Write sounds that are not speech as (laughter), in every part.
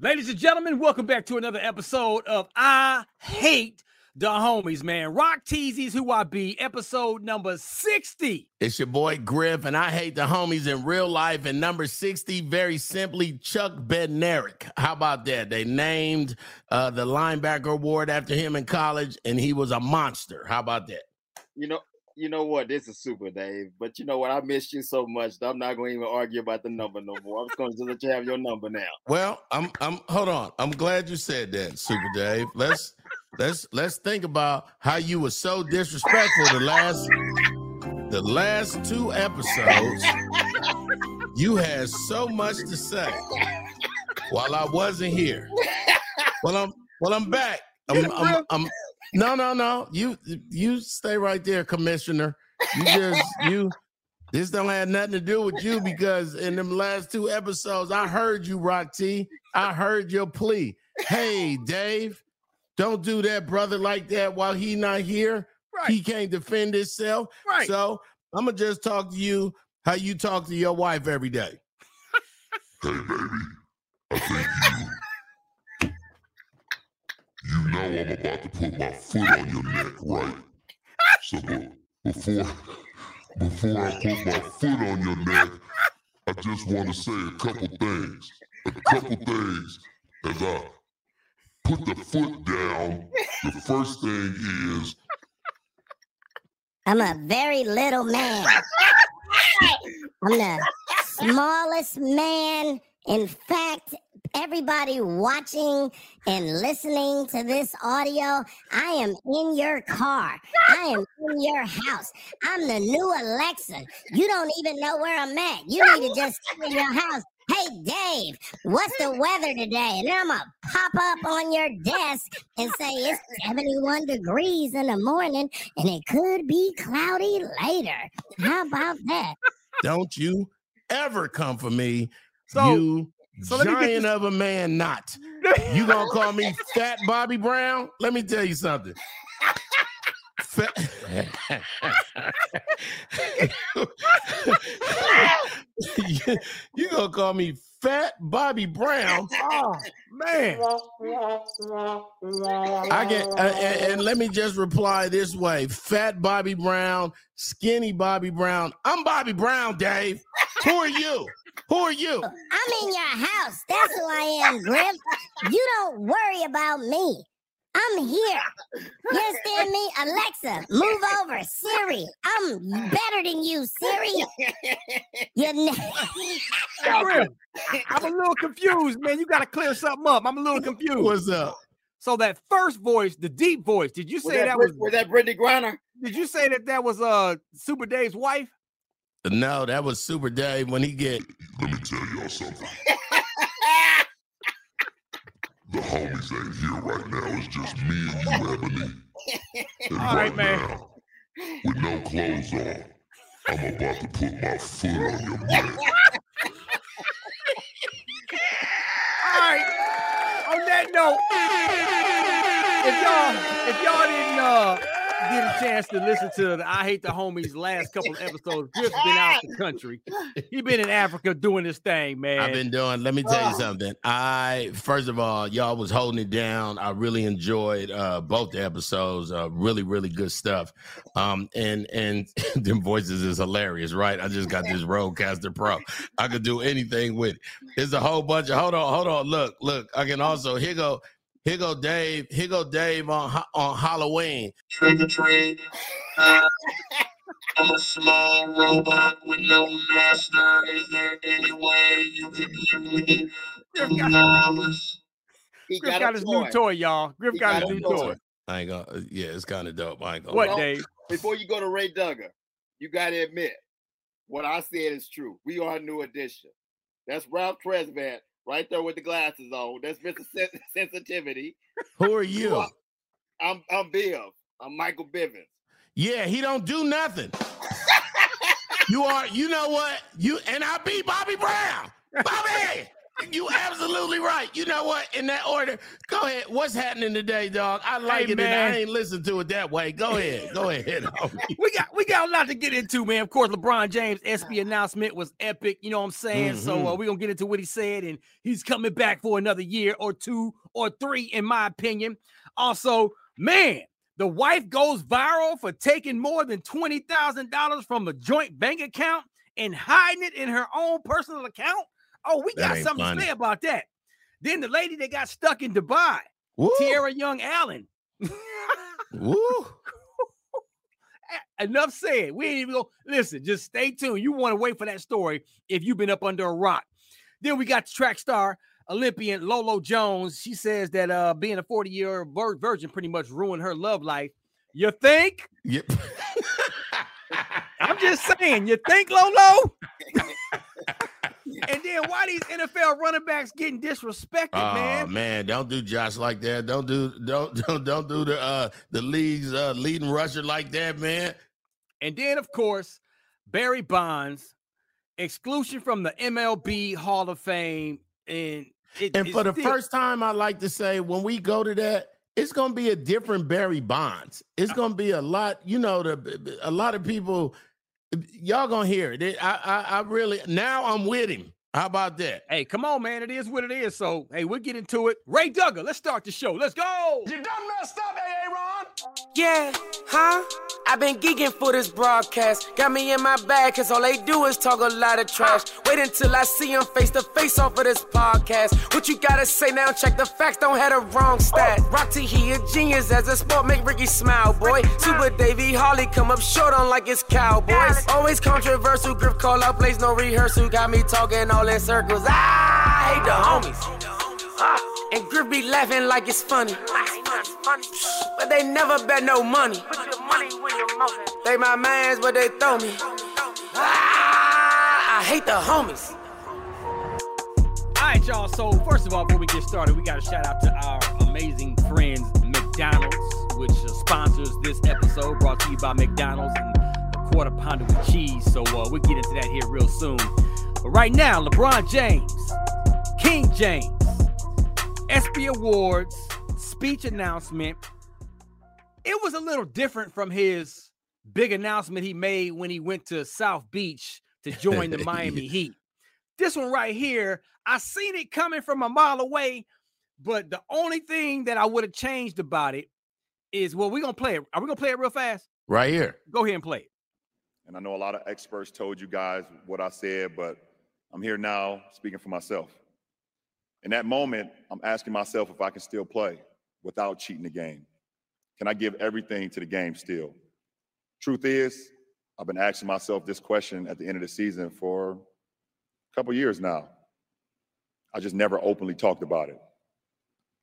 Ladies and gentlemen, welcome back to another episode of I Hate the Homies, man. Rock Teasies, who I be, episode number 60. It's your boy Griff, and I hate the homies in real life. And number 60, very simply, Chuck Bednarik. How about that? They named uh, the linebacker award after him in college, and he was a monster. How about that? You know, you know what? This is super, Dave. But you know what? I missed you so much. I'm not going to even argue about the number no more. I'm just going to let you have your number now. Well, I'm I'm hold on. I'm glad you said that, Supa Dave. Let's let's let's think about how you were so disrespectful the last the last two episodes. You had so much to say while I wasn't here. Well, I'm well, I'm back. I'm, (laughs) I'm, I'm no, no, no. You you stay right there, Commissioner. You just you. This don't have nothing to do with you because in them last two episodes, I heard you, Rock T. I heard your plea. Hey, Dave, don't do that, brother, like that while he not here. Right. He can't defend himself. Right. So I'm gonna just talk to you how you talk to your wife every day. (laughs) Hey, baby, I think you, you know I'm about to put my foot on your neck, right? So be- before, before I put my foot on your neck, I just want to say a couple things. A couple things as I put the foot down. The first thing is I'm a very little man. I'm the smallest man. In fact, everybody watching and listening to this audio, I am in your car. I am in your house. I'm the new Alexa. You don't even know where I'm at. You need to just sit in your house. Hey, Dave, what's the weather today? And then I'm going to pop up on your desk and say it's 71 degrees in the morning and it could be cloudy later. How about that? Don't you ever come for me, So- you so let me get giant of a man not. You gonna call me fat Bobby Brown? Let me tell you something. You, (laughs) you gonna call me fat Bobby Brown? Oh, man. I get uh, and, and let me just reply this way: Fat Bobby Brown, skinny Bobby Brown. I'm Bobby Brown, Dave. Who are you? Who are you? (laughs) I'm in your house. That's who I am, Griff. You don't worry about me. I'm here. You understand me? Alexa, move over. Siri, I'm better than you, Siri. You're ne- Griff, I'm a little confused, man. You got to clear something up. I'm a little confused. What's up? So that first voice, the deep voice, did you Was say that, that was? was that Brittney Griner? Did you say that that was uh Supa Dave's wife? No, that was Supa Dave when he get Let me tell y'all something. (laughs) The homies ain't here right now. It's just me and you, Ebony. (laughs) And All right, man. now, with no clothes on, I'm about to put my foot on your neck. All right. On that note, if y'all if y'all didn't uh get a chance to listen to the I Hate the Homies last couple of episodes, Griff's been out the country. (laughs) He been in Africa doing this thing, man. I've been doing. Let me tell you something. I first of all, y'all was holding it down. I really enjoyed uh both the episodes. Uh, really, really good stuff. Um, and and (laughs) them voices is hilarious, right? I just got this (laughs) Rodecaster Pro. I could do anything with it. There's a whole bunch of. Hold on, hold on. Look, look. I can also here go. Here go Dave. Here go Dave on on Halloween. trick or treat. Uh, I'm a small robot with no master. Is there any way you can give me Griff got, dollars? He Griff got, got his toy. new toy, y'all. Griff He got got his new toy. toy. I ain't gonna. Yeah, it's kind of dope. I ain't gonna. What, lie. Dave? Before you go to Ray Duggar, you got to admit what I said is true. We are a new edition. That's Ralph Tresvant right there with the glasses on. That's Mr. Sen- (laughs) Sensitivity. Who are you? I'm I'm Biv. I'm Michael Bivens. Yeah, he don't do nothing. you are, you know what? You and I beat Bobby Brown. Bobby, you absolutely right. You know what? In that order, go ahead. What's happening today, dog? I like Hey, it, man. and I ain't listen to it that way. Go ahead, go ahead. (laughs) we got we got a lot to get into, man. Of course, LeBron James ESPY announcement was epic. You know what I'm saying? So uh, we're gonna get into what he said, and he's coming back for another year or two or three, in my opinion. Also, man, the wife goes viral for taking more than twenty thousand dollars from a joint bank account and hiding it in her own personal account. Oh, we got something funny. to say about that. Then the lady that got stuck in Dubai, Woo, Tierra Young Allen. woo. (laughs) enough said. We ain't even go listen. Just stay tuned. You want to wait for that story if you've been up under a rock. Then we got the track star Olympian Lolo Jones. She says that uh being a 40 year virgin pretty much ruined her love life. You think? Yep. I'm just saying. You think, Lolo? (laughs) and then why these NFL running backs getting disrespected, Oh man? man. don't do Josh like that. Don't do don't (laughs) don't don't do the uh the league's uh leading rusher like that, man. And then, of course, Barry Bonds, exclusion from the MLB Hall of Fame. And it, And for the still- first time, I like to say when we go to that, it's gonna be a different Barry Bonds. It's gonna be a lot, you know, the a lot of people. Y'all gonna hear it. It- I, I, I really now I'm with him. How about that? Hey, come on, man. It is what it is. So, hey, we'll get into it. Ray Duggar, let's start the show. Let's go. You done messed up, AA Ron. Yeah, huh? I've been geeking for this broadcast. Got me in my bag, cause all they do is talk a lot of trash. Wait until I see them face to face off of this podcast. What you gotta say now? Check the facts, don't have the wrong stat. Oh. Rock T, he a genius as a sport, make Ricky smile, boy. Super Davey Holly come up short on like it's Cowboys. Always controversial, grip call out plays, no rehearsal. Got me talking all in circles. I hate the homies. Ah, and Griff be laughing like it's funny. But they never bet no money. They my mans, but they throw me. Ah, I hate the homies. All right, y'all. So, first of all, before we get started, we got to shout out to our amazing friends, McDonald's, which uh, sponsors this episode, brought to you by McDonald's and a quarter pounder with cheese. So, uh, we'll get into that here real soon. But right now, LeBron James, King James, ESPY Awards, speech announcement. It was a little different from his big announcement he made when he went to South Beach to join the (laughs) Miami Heat. This one right here, I seen it coming from a mile away, but the only thing that I would have changed about it is well, we're gonna play it. Are we gonna play it real fast? Right here. Go ahead and play it. And I know a lot of experts told you guys what I said, but I'm here now speaking for myself. In that moment, I'm asking myself if I can still play without cheating the game. Can I give everything to the game still? Truth is, I've been asking myself this question at the end of the season for a couple years now. I just never openly talked about it.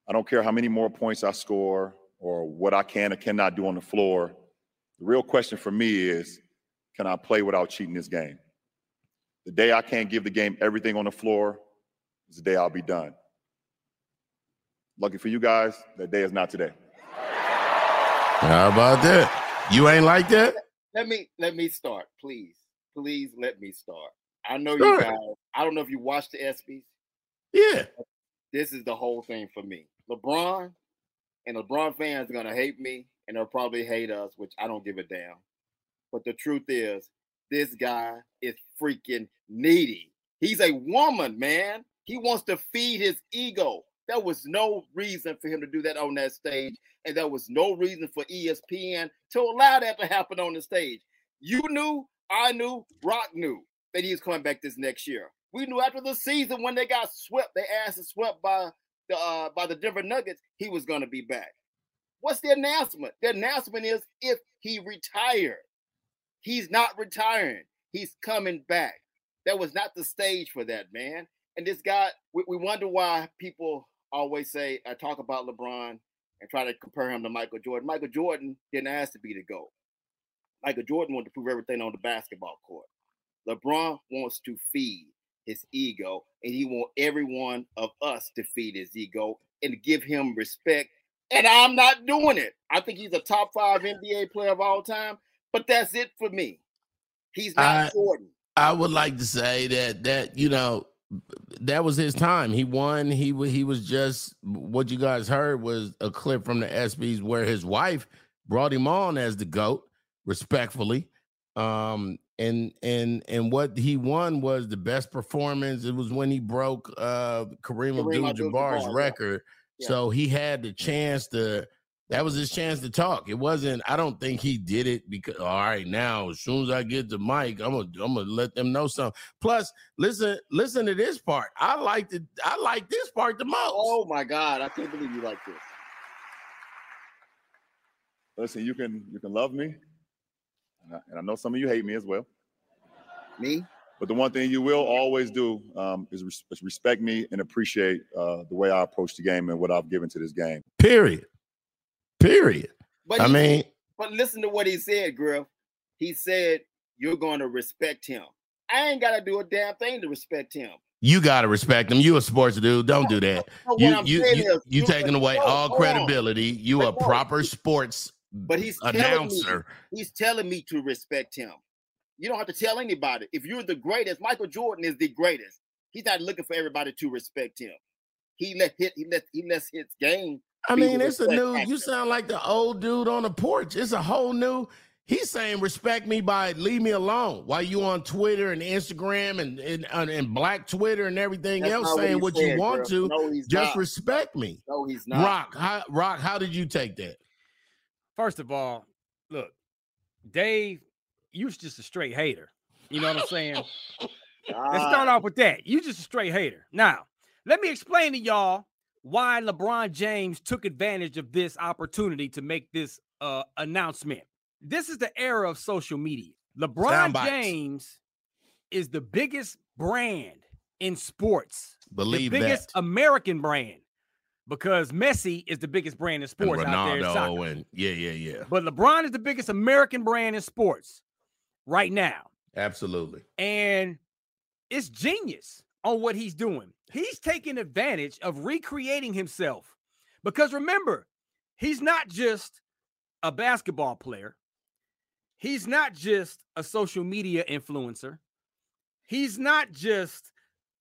I don't care how many more points I score or what I can or cannot do on the floor. The real question for me is can I play without cheating this game? The day I can't give the game everything on the floor is the day I'll be done. Lucky for you guys, that day is not today. How about that? You ain't like that? Let me let me start, please. Please let me start. I know Sure. you guys. I don't know if you watched the ESPYS. Yeah. This is the whole thing for me. LeBron and LeBron fans are gonna hate me, and they'll probably hate us, which I don't give a damn. But the truth is, this guy is freaking needy. He's a woman, man. He wants to feed his ego. There was no reason for him to do that on that stage, and there was no reason for ESPN to allow that to happen on the stage. You knew, I knew, Rock knew that he was coming back this next year. We knew after the season when they got swept, their asses swept by the uh, by the Denver Nuggets, he was going to be back. What's the announcement? The announcement is if he retired, he's not retiring. He's coming back. That was not the stage for that, man. And this guy, we, we wonder why people always say, I talk about LeBron and try to compare him to Michael Jordan. Michael Jordan didn't ask to be the GOAT. Michael Jordan wanted to prove everything on the basketball court. LeBron wants to feed. his ego, and he want every one of us to feed his ego and give him respect. And I'm not doing it. I think he's a top five NBA player of all time, but that's it for me. He's not I- Jordan. I would like to say that that you know that was his time. He won. He he was just what you guys heard was a clip from the ESPYS where his wife brought him on as the goat, respectfully. Um, and and and what he won was the best performance. It was when he broke uh Kareem Kareem Abdul-Jabbar's Abdul-Jabbar, record. Yeah. So he had the chance to. That was his chance to talk. It wasn't. I don't think he did it because. All right, now as soon as I get the mic, I'm gonna I'm gonna let them know something. Plus, listen listen to this part. I like the I like this part the most. Oh my God, I can't believe you like this. Listen, you can you can love me, and I, and I know some of you hate me as well. Me? But the one thing you will always do um, is, res- is respect me and appreciate uh, the way I approach the game and what I've given to this game. Period. Period. But I he- mean, but listen to what he said, Griff. He said you're going to respect him. I ain't got to do a damn thing to respect him. you gotta respect him. You a sports dude. Don't do that. You you you, you you- taking away all credibility. You a proper sports But he's telling me, announcer. he's telling me to respect him. You don't have to tell anybody. If you're the greatest, Michael Jordan is the greatest. He's not looking for everybody to respect him. He let hit. He let he lets his game. I mean, it's a respect new. You sound like the old dude on the porch. It's a whole new. He's saying respect me by leave me alone while you on Twitter and Instagram and and, and, and Black Twitter and everything That's else saying he what said, you want Griff. to. No, he's Just not. respect me. No, he's not. Rock, how, Rock, how did you take that? First of all, look, Dave, you was just a straight hater. You know what I'm saying? (laughs) Let's start off with that. You just a straight hater. Now, let me explain to y'all why LeBron James took advantage of this opportunity to make this uh, announcement. This is the era of social media. LeBron. James is the biggest brand in sports, Believe the biggest that. American brand, because Messi is the biggest brand in And sports out there. Ronaldo and yeah, yeah, yeah. But LeBron is the biggest American brand in sports right now. Absolutely. And it's genius on what he's doing. He's taking advantage of recreating himself. Because remember, he's not just a basketball player, he's not just a social media influencer, he's not just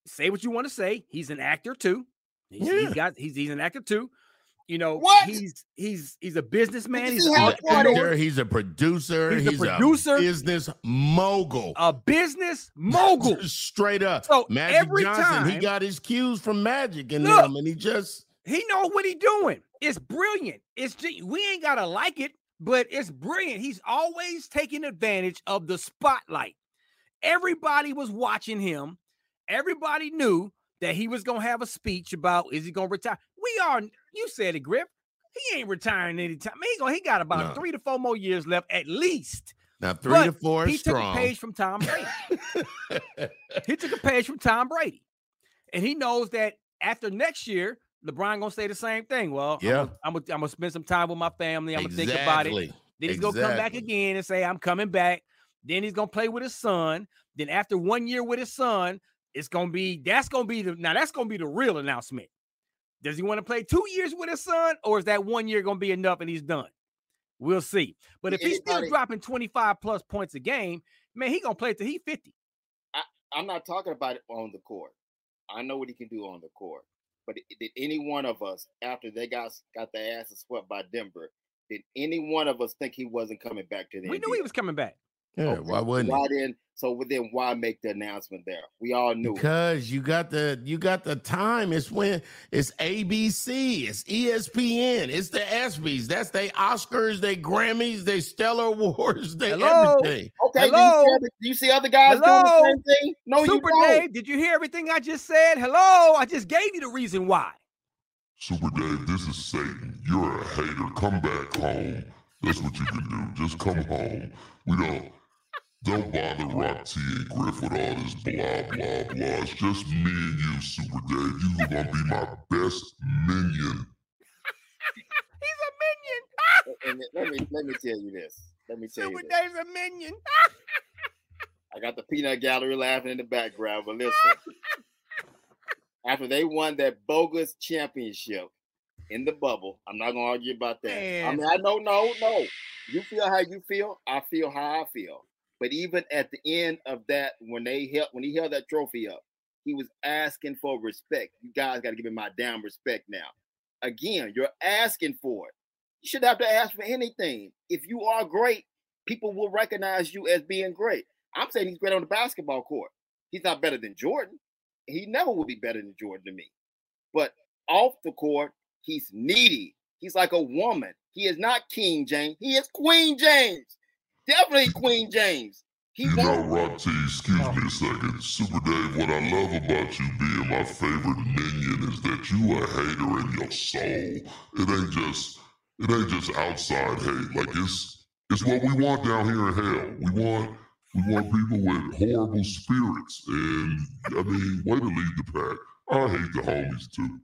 say what you want to say, he's an actor too. He's, he's Yeah. got he's, he's an actor too. You know, What? he's he's he's a businessman, you he's see an. Actor, he's a producer. He's a He's, producer. business mogul. a business mogul. (laughs) Straight up. So Magic every Johnson, he got his cues from Magic and Look. them, and he just He know what he doing. It's brilliant. It's ge- we ain't gotta like it, but it's brilliant. He's always taking advantage of the spotlight. Everybody was watching him. Everybody knew that he was gonna have a speech about is he gonna retire. We are. You said it, Griff. He ain't retiring anytime. He. He got about No. three to four more years left at least. now three But to four he is took a page from Tom Brady. (laughs) he took a page from Tom Brady, and he knows that after next year, LeBron gonna say the same thing. Well, Yeah. I'm gonna, I'm gonna, spend some time with my family. I'm gonna think about it. Exactly. Then he's gonna come back again and say, "I'm coming back." Then he's gonna play with his son. Then after one year with his son, it's gonna be that's gonna be the now that's gonna be the real announcement. Does he want to play two years with his son, or is that one year gonna be enough and he's done? We'll see. But if he's still dropping 25 plus points a game, man, he gonna play till he 50. I'm not talking about it on the court. I know what he can do on the court. But did any one of us, after they got got their asses swept by Denver, did any one of us think he wasn't coming back to the We NBA? knew he was coming back. Yeah, Okay, why wouldn't Why he? then? So then, why make the announcement there? We all knew. it. Because you got the you got the time. It's when it's ABC, it's ESPN, it's the ESPYS. That's they Oscars, they Grammys, they Stellar (laughs) Awards, they Hello? everything. Okay, do you, Hello? see other, do you see other guys Hello? doing the same thing? No, Super you don't. Dave, did you hear everything I just said? Hello, I just gave you the reason why. Supa Dave, this is Satan. You're a hater. Come back home. That's what you can do. Just come home. We don't don't bother Rock T and Griff with all this blah blah blah. It's just me and you, Supa Dave. You are gonna be my best minion. (laughs) He's a minion. And let me let me tell you this. Let me tell Super you this. Dave's a minion. I got the peanut gallery laughing in the background, but (laughs) listen. after they won that bogus championship in the bubble, I'm not gonna argue about that. I mean, I know, no, no. You feel how you feel. I feel how I feel. But even at the end of that, when they held when he held that trophy up, he was asking for respect. You guys got to give me my damn respect now. Again, you're asking for it. You should have to ask for anything. If you are great, people will recognize you as being great. I'm saying he's great on the basketball court. He's not better than Jordan. He never will be better than Jordan to me. But off the court, he's needy. He's like a woman. He is not King James. He is Queen James. Definitely Queen James. He You know. Rock T, excuse me a second. Supa Dave, what I love about you being my favorite minion is that you a hater in your soul. It ain't just it ain't just outside hate. Like it's it's what we want down here in hell. We want we want people with horrible spirits. And I mean, way to lead the pack. I hate the homies too.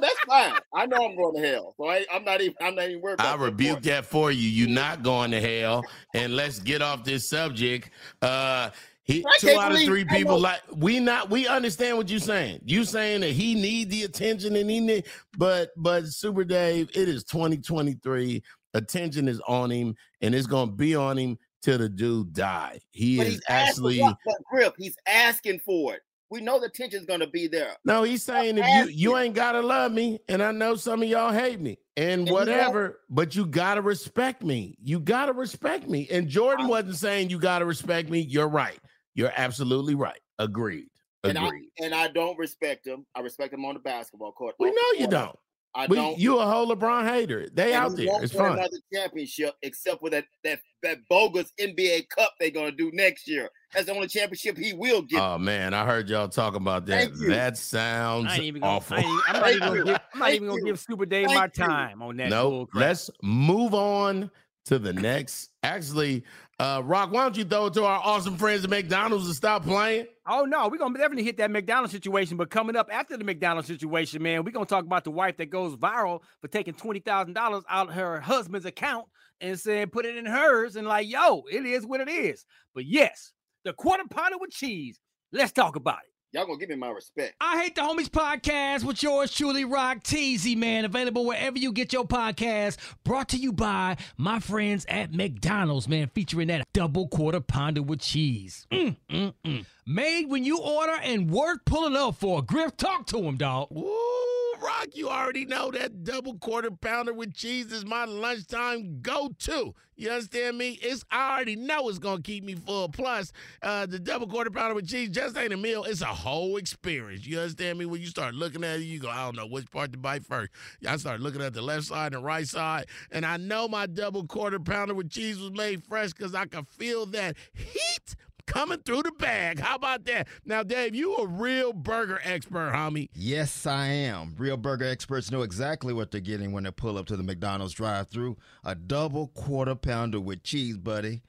That's fine. I know I'm going to hell. So I, I'm not even I'm not even worried I rebuke that for you. You're not going to hell. And let's get off this subject. Uh he two out of three people like we not we understand what you're saying. You saying that he need the attention and he need but but Supa Dave, it is 2023. Attention is on him and it's gonna be on him till the dude die. He But is actually what? Griff. He's asking for it. We know the tension's going to be there. No, he's saying if you you ain't gotta love me, and I know some of y'all hate me and you won't- whatever, but you gotta respect me. You gotta respect me. And Jordan wasn't saying you gotta respect me. You're right. You're absolutely right. Agreed. And I Agreed. and I don't respect him. I respect him on the basketball court. We know you court, don't. I We, don't. you a whole LeBron hater. They out there. It's fun. Another championship, except for that that that bogus NBA Cup they're gonna do next year. That's the only championship he will get. Oh man, I heard y'all talk about that. Thank you. That sounds I ain't even gonna, awful. I ain't, I'm not even gonna give, I'm not even gonna give Supa Dave Thank my you. time on that. No, bull crap. let's move on to the next. Actually, uh, Rock, why don't you throw it to our awesome friends at McDonald's and stop playing? Oh no, we're gonna definitely hit that McDonald's situation. But coming up after the McDonald's situation, man, we're gonna talk about the wife that goes viral for taking twenty thousand dollars out of her husband's account and saying put it in hers and like, yo, it is what it is. But yes, the quarter pounder with cheese. Let's talk about it. Y'all gonna give me my respect. I Hate the Homies podcast with yours truly, Rock Teasy, man. Available wherever you get your podcast. Brought to you by my friends at McDonald's, man. Featuring that double quarter pounder with cheese. Mm, mm, mm. Made when you order and worth pulling up for. Griff, talk to him, dog. Ooh, Rock, you already know that double quarter pounder with cheese is my lunchtime go-to. You understand me? It's I already know it's gonna keep me full. Plus, uh, the double quarter pounder with cheese just ain't a meal; it's a whole experience. You understand me? When you start looking at it, you go, I don't know which part to bite first. I start looking at the left side and the right side, and I know my double quarter pounder with cheese was made fresh because I can feel that heat coming through the bag. How about that? Now, Dave, you a real burger expert, homie. Yes, I am. Real burger experts know exactly what they're getting when they pull up to the McDonald's drive-through. A double quarter pounder with cheese, buddy.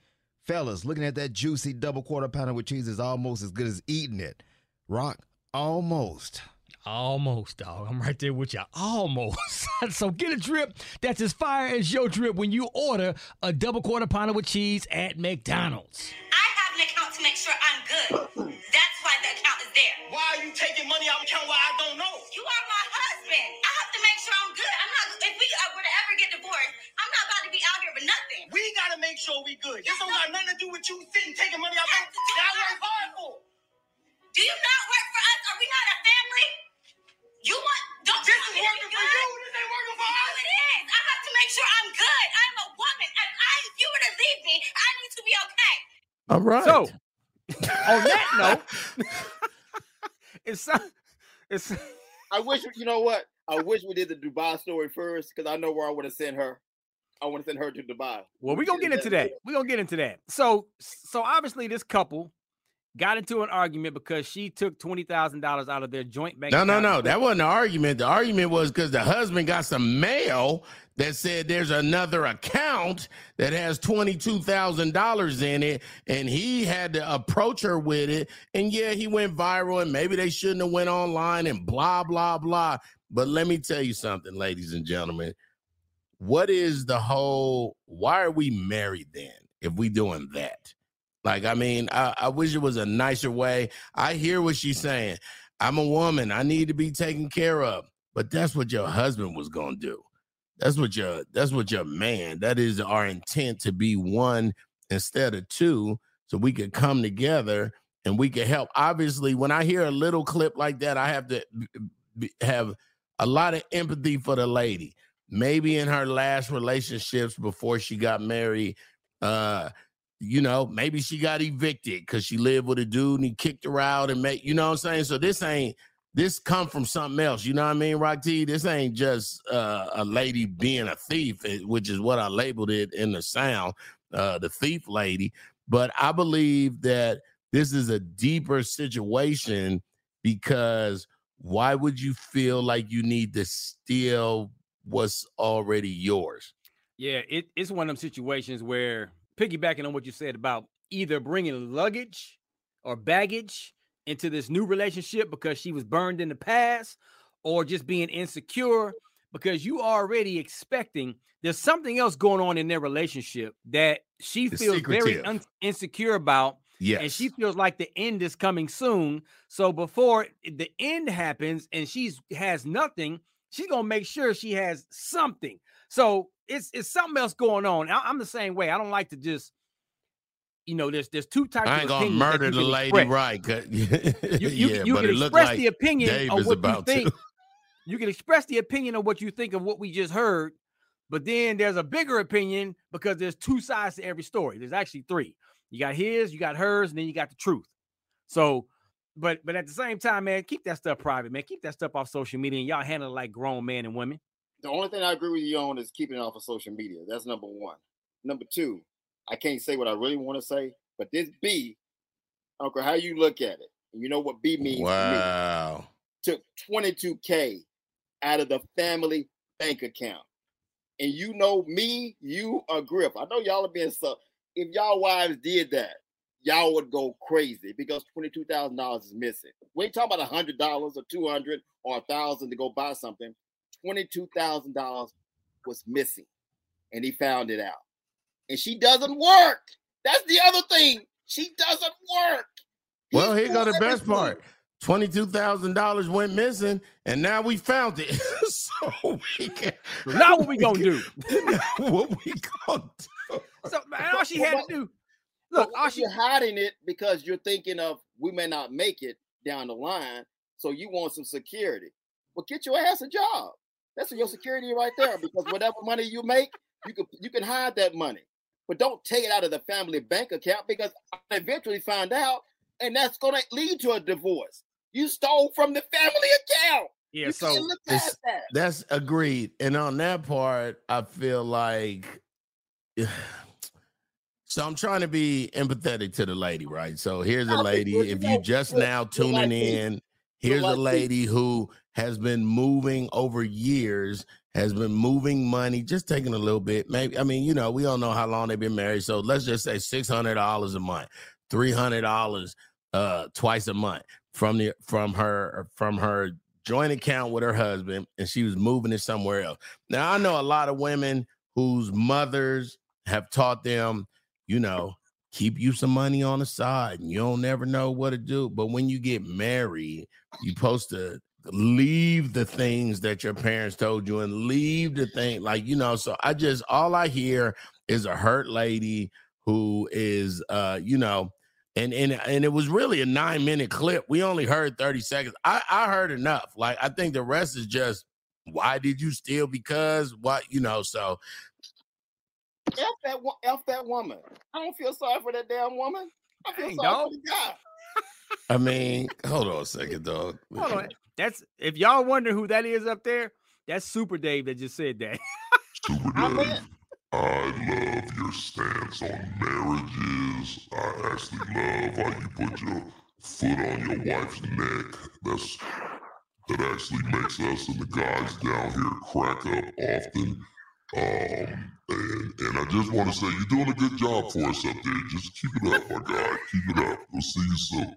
Fellas, looking at that juicy double quarter pounder with cheese is almost as good as eating it. Rock, almost. Almost, dog. I'm right there with you. Almost. (laughs) so get a drip that's as fire as your drip when you order a double quarter pounder with cheese at McDonald's. An account to make sure I'm good. (clears throat) That's why the account is there. Why are you taking money out of account where I don't know? You are my husband. I have to make sure I'm good. I'm not. If we uh, were to ever get divorced, I'm not about to be out here with nothing. We gotta make sure we good. This don't got nothing to do with you sitting taking money out of Has to do that I work hard for. Do you not work for us? Are we not a family? You want? Don't This you is want me to working for you. This ain't working for No, us. it is. I have to make sure I'm good. I'm a woman. If I, if you were to leave me, I need to be okay. All right. So, on that (laughs) note, it's it's I wish you know what? I wish we did the Dubai story first because I know where I would have sent her. I want to send her to Dubai. Well, we're gonna get into that. We're gonna get into that. So, so obviously, this couple got into an argument because she took twenty thousand dollars out of their joint bank. No, no, no. That wasn't the argument. The argument was because the husband got some mail that said there's another account that has $22,000 in it, and he had to approach her with it. And yeah, he went viral, and maybe they shouldn't have went online and blah, blah, blah. But let me tell you something, ladies and gentlemen. What is the whole, why are we married then if we doing that? Like, I mean, I, I wish it was a nicer way. I hear what she's saying. I'm a woman. I need to be taken care of. But that's what your husband was gonna do. That's what your that's what your man. That is our intent to be one instead of two, so we could come together and we could help. Obviously, when I hear a little clip like that, I have to b- have a lot of empathy for the lady. Maybe in her last relationships before she got married, uh, you know, maybe she got evicted because she lived with a dude and he kicked her out and made, you know what I'm saying? So this ain't this come from something else. You know what I mean, Rock T? This ain't just uh, a lady being a thief, eh, which is what I labeled it in the sound, uh, the thief lady. But I believe that this is a deeper situation because why would you feel like you need to steal what's already yours? Yeah, it, it's one of them situations where piggybacking on what you said about either bringing luggage or baggage into this new relationship because she was burned in the past or just being insecure because you already expecting there's something else going on in their relationship that she It's feels very un- insecure about and she feels like the end is coming soon. So before the end happens and she's has nothing she's gonna make sure she has something. So it's it's something else going on I, am the same way i don't like to just you know there's there's two types I of ain't gonna murder the lady, express. right? (laughs) you, you, yeah, you but can it express like the opinion Dave of what you think to. you can express the opinion of what you think of what we just heard but then there's a bigger opinion because there's two sides to every story there's actually three you got his you got hers and then you got the truth so but but at the same time man keep that stuff private man keep that stuff off social media and y'all handle it like grown men and women The only thing I agree with you on is keeping it off of social media. That's number one. Number two, I can't say what I really want to say, but this B, don't how you look at it. And you know what B means Wow. to me. Took 22K out of the family bank account. And you know me, you or Griff. I know y'all are being so if y'all wives did that, y'all would go crazy because $22,000 is missing. We ain't talking about $100 or 200 or a thousand to go buy something. $22,000 was missing and he found it out. And she doesn't work. That's the other thing. She doesn't work. Well, He's here go the best everything. part. Twenty-two thousand dollars went missing, and now we found it. (laughs) so we can. Now what we gonna do? (laughs) what we gonna do? so man, (laughs) all she had to do Look, look all she you're hiding it because you're thinking of we may not make it down the line, so you want some security. Well, get your ass a job. That's your security right there. Because whatever money you make, you can you can hide that money, but don't take it out of the family bank account because I eventually find out, and that's going to lead to a divorce. You stole from the family account. yeah you so can't look It's- past that. That's agreed. And on that part, I feel like (sighs) so I'm trying to be empathetic to the lady, right? So here's a I think lady. If you know, just now tuning in, here's a lady who has been moving over years, has been moving money, just taking a little bit. Maybe I mean, you know, we don't know how long they've been married. So let's just say six hundred dollars a month, three hundred dollars uh twice a month from the from her from her joint account with her husband, and she was moving it somewhere else. Now I know a lot of women whose mothers have taught them, you know, keep you some money on the side, and you don't never know what to do. But when you get married, you're supposed to leave the things that your parents told you and leave the thing like you know so i just all i hear is a hurt lady who is uh you know and and and it was really a nine minute clip we only heard 30 seconds i i heard enough like i think the rest is just why did you steal because what you know so F that wo- F that woman. I don't feel sorry for that damn woman. I feel Dang, sorry dog. for the guy. i mean hold on a second dog hold on that's if y'all wonder who that is up there that's super dave that just said that Supa Dave, bet. I love your stance on marriages. I actually love how you put your foot on your wife's neck. That's that actually makes us and the guys down here crack up often. Um, and and I just want to say you're doing a good job for us up there. Just keep it up, my guy. Keep it up. We'll see you soon.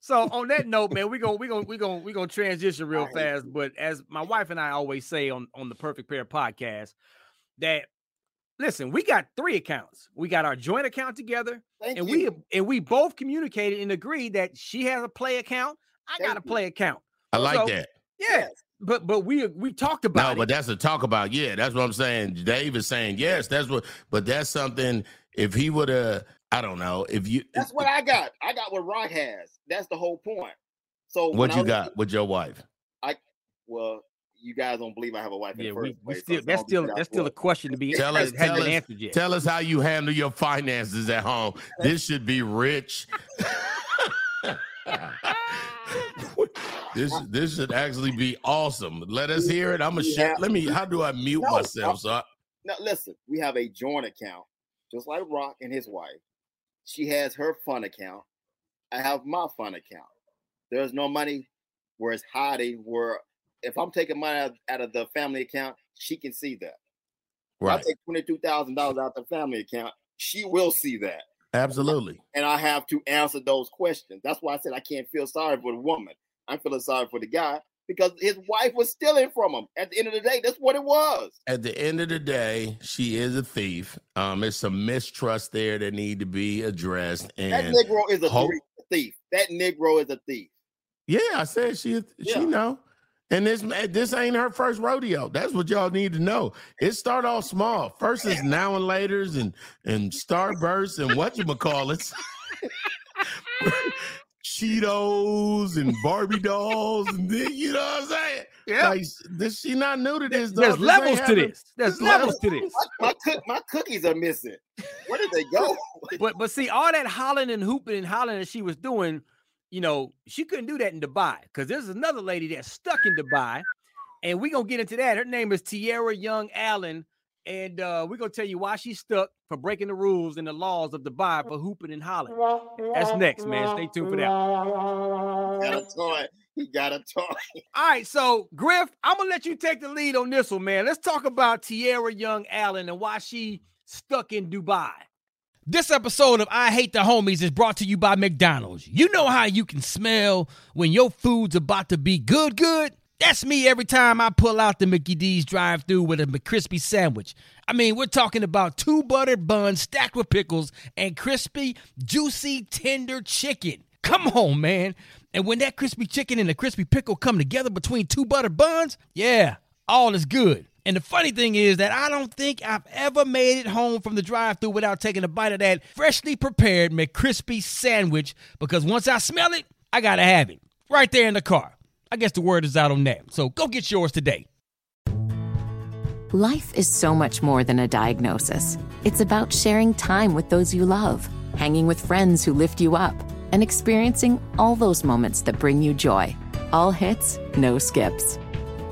So on that note, man, we go we going we going we going to transition real fast. But as my wife and I always say on on the Perfect Pair podcast, that listen, we got three accounts. We got our joint account together, Thank and you. we and we both communicated and agreed that she has a play account. I got a Thank you. play account. I like So, that. Yeah, but but we we talked about No, about but it. that's a talk about. Yeah, that's what I'm saying. Dave is saying yes. That's what. But that's something. If he would have, I don't know. If you, That's what I got. I got what Rock has. That's the whole point. So what you got with your wife? I well, you guys don't believe I have a wife in Yeah, the we, first we place. so still it's that's still that's still a question to be Tell us, hasn't tell us, answered yet. tell us how you handle your finances at home. (laughs) This should be rich. (laughs) (laughs) this this should actually be awesome. Let us hear it. I'm gonna share. Let me. How do I mute No, myself? So I, Now listen, we have a joint account, just like Rock and his wife. She has her fun account. I have my fun account. There's no money where it's hiding. Where if I'm taking money out, out of the family account, she can see that. If right. I take twenty two thousand dollars out the family account, she will see that, Absolutely. and I have to answer those questions. That's why I said I can't feel sorry for the woman. I'm feeling sorry for the guy because his wife was stealing from him. At the end of the day, that's what it was. At the end of the day, she is a thief. Um, it's some mistrust there that need to be addressed. And that Negro is a hope- thief. That Negro is a thief. yeah, I said she Yeah. she know. And this eh, this ain't her first rodeo. That's what y'all need to know. It start off small. First is now and later's and and starbursts and what you call it. (laughs) Cheetos and Barbie dolls and then, you know what I'm saying? Yeah. Like this, she not new to this. There's. This levels to this. There's There's levels to this. My cook, my cookies are missing. Where did they go? But but see, all that hollering and hooping and hollering that she was doing, you know, she couldn't do that in Dubai because there's another lady that's stuck in Dubai, and we're gonna get into that. Her name is Tierra Young Allen, and uh, we're gonna tell you why she's stuck for breaking the rules and the laws of Dubai for hooping and hollering. That's next, man. Stay tuned for that. got a toy. He got a toy. All right, so Griff, I'm gonna let you take the lead on this one, man. Let's talk about Tierra Young Allen and why she stuck in Dubai. This episode of I Hate the Homies is brought to you by McDonald's. You know how you can smell when your food's about to be good, good? That's me every time I pull out the Mickey D's drive through with a McCrispy sandwich. I mean, we're talking about two buttered buns stacked with pickles and crispy, juicy, tender chicken. Come on, man. And when that crispy chicken and the crispy pickle come together between two buttered buns, yeah, all is good. And the funny thing is that I don't think I've ever made it home from the drive-thru without taking a bite of that freshly prepared McCrispy sandwich because once I smell it, I gotta have it right there in the car. I guess the word is out on that. So go get yours today. Life is so much more than a diagnosis. It's about sharing time with those you love, hanging with friends who lift you up, and experiencing all those moments that bring you joy. All hits, no skips.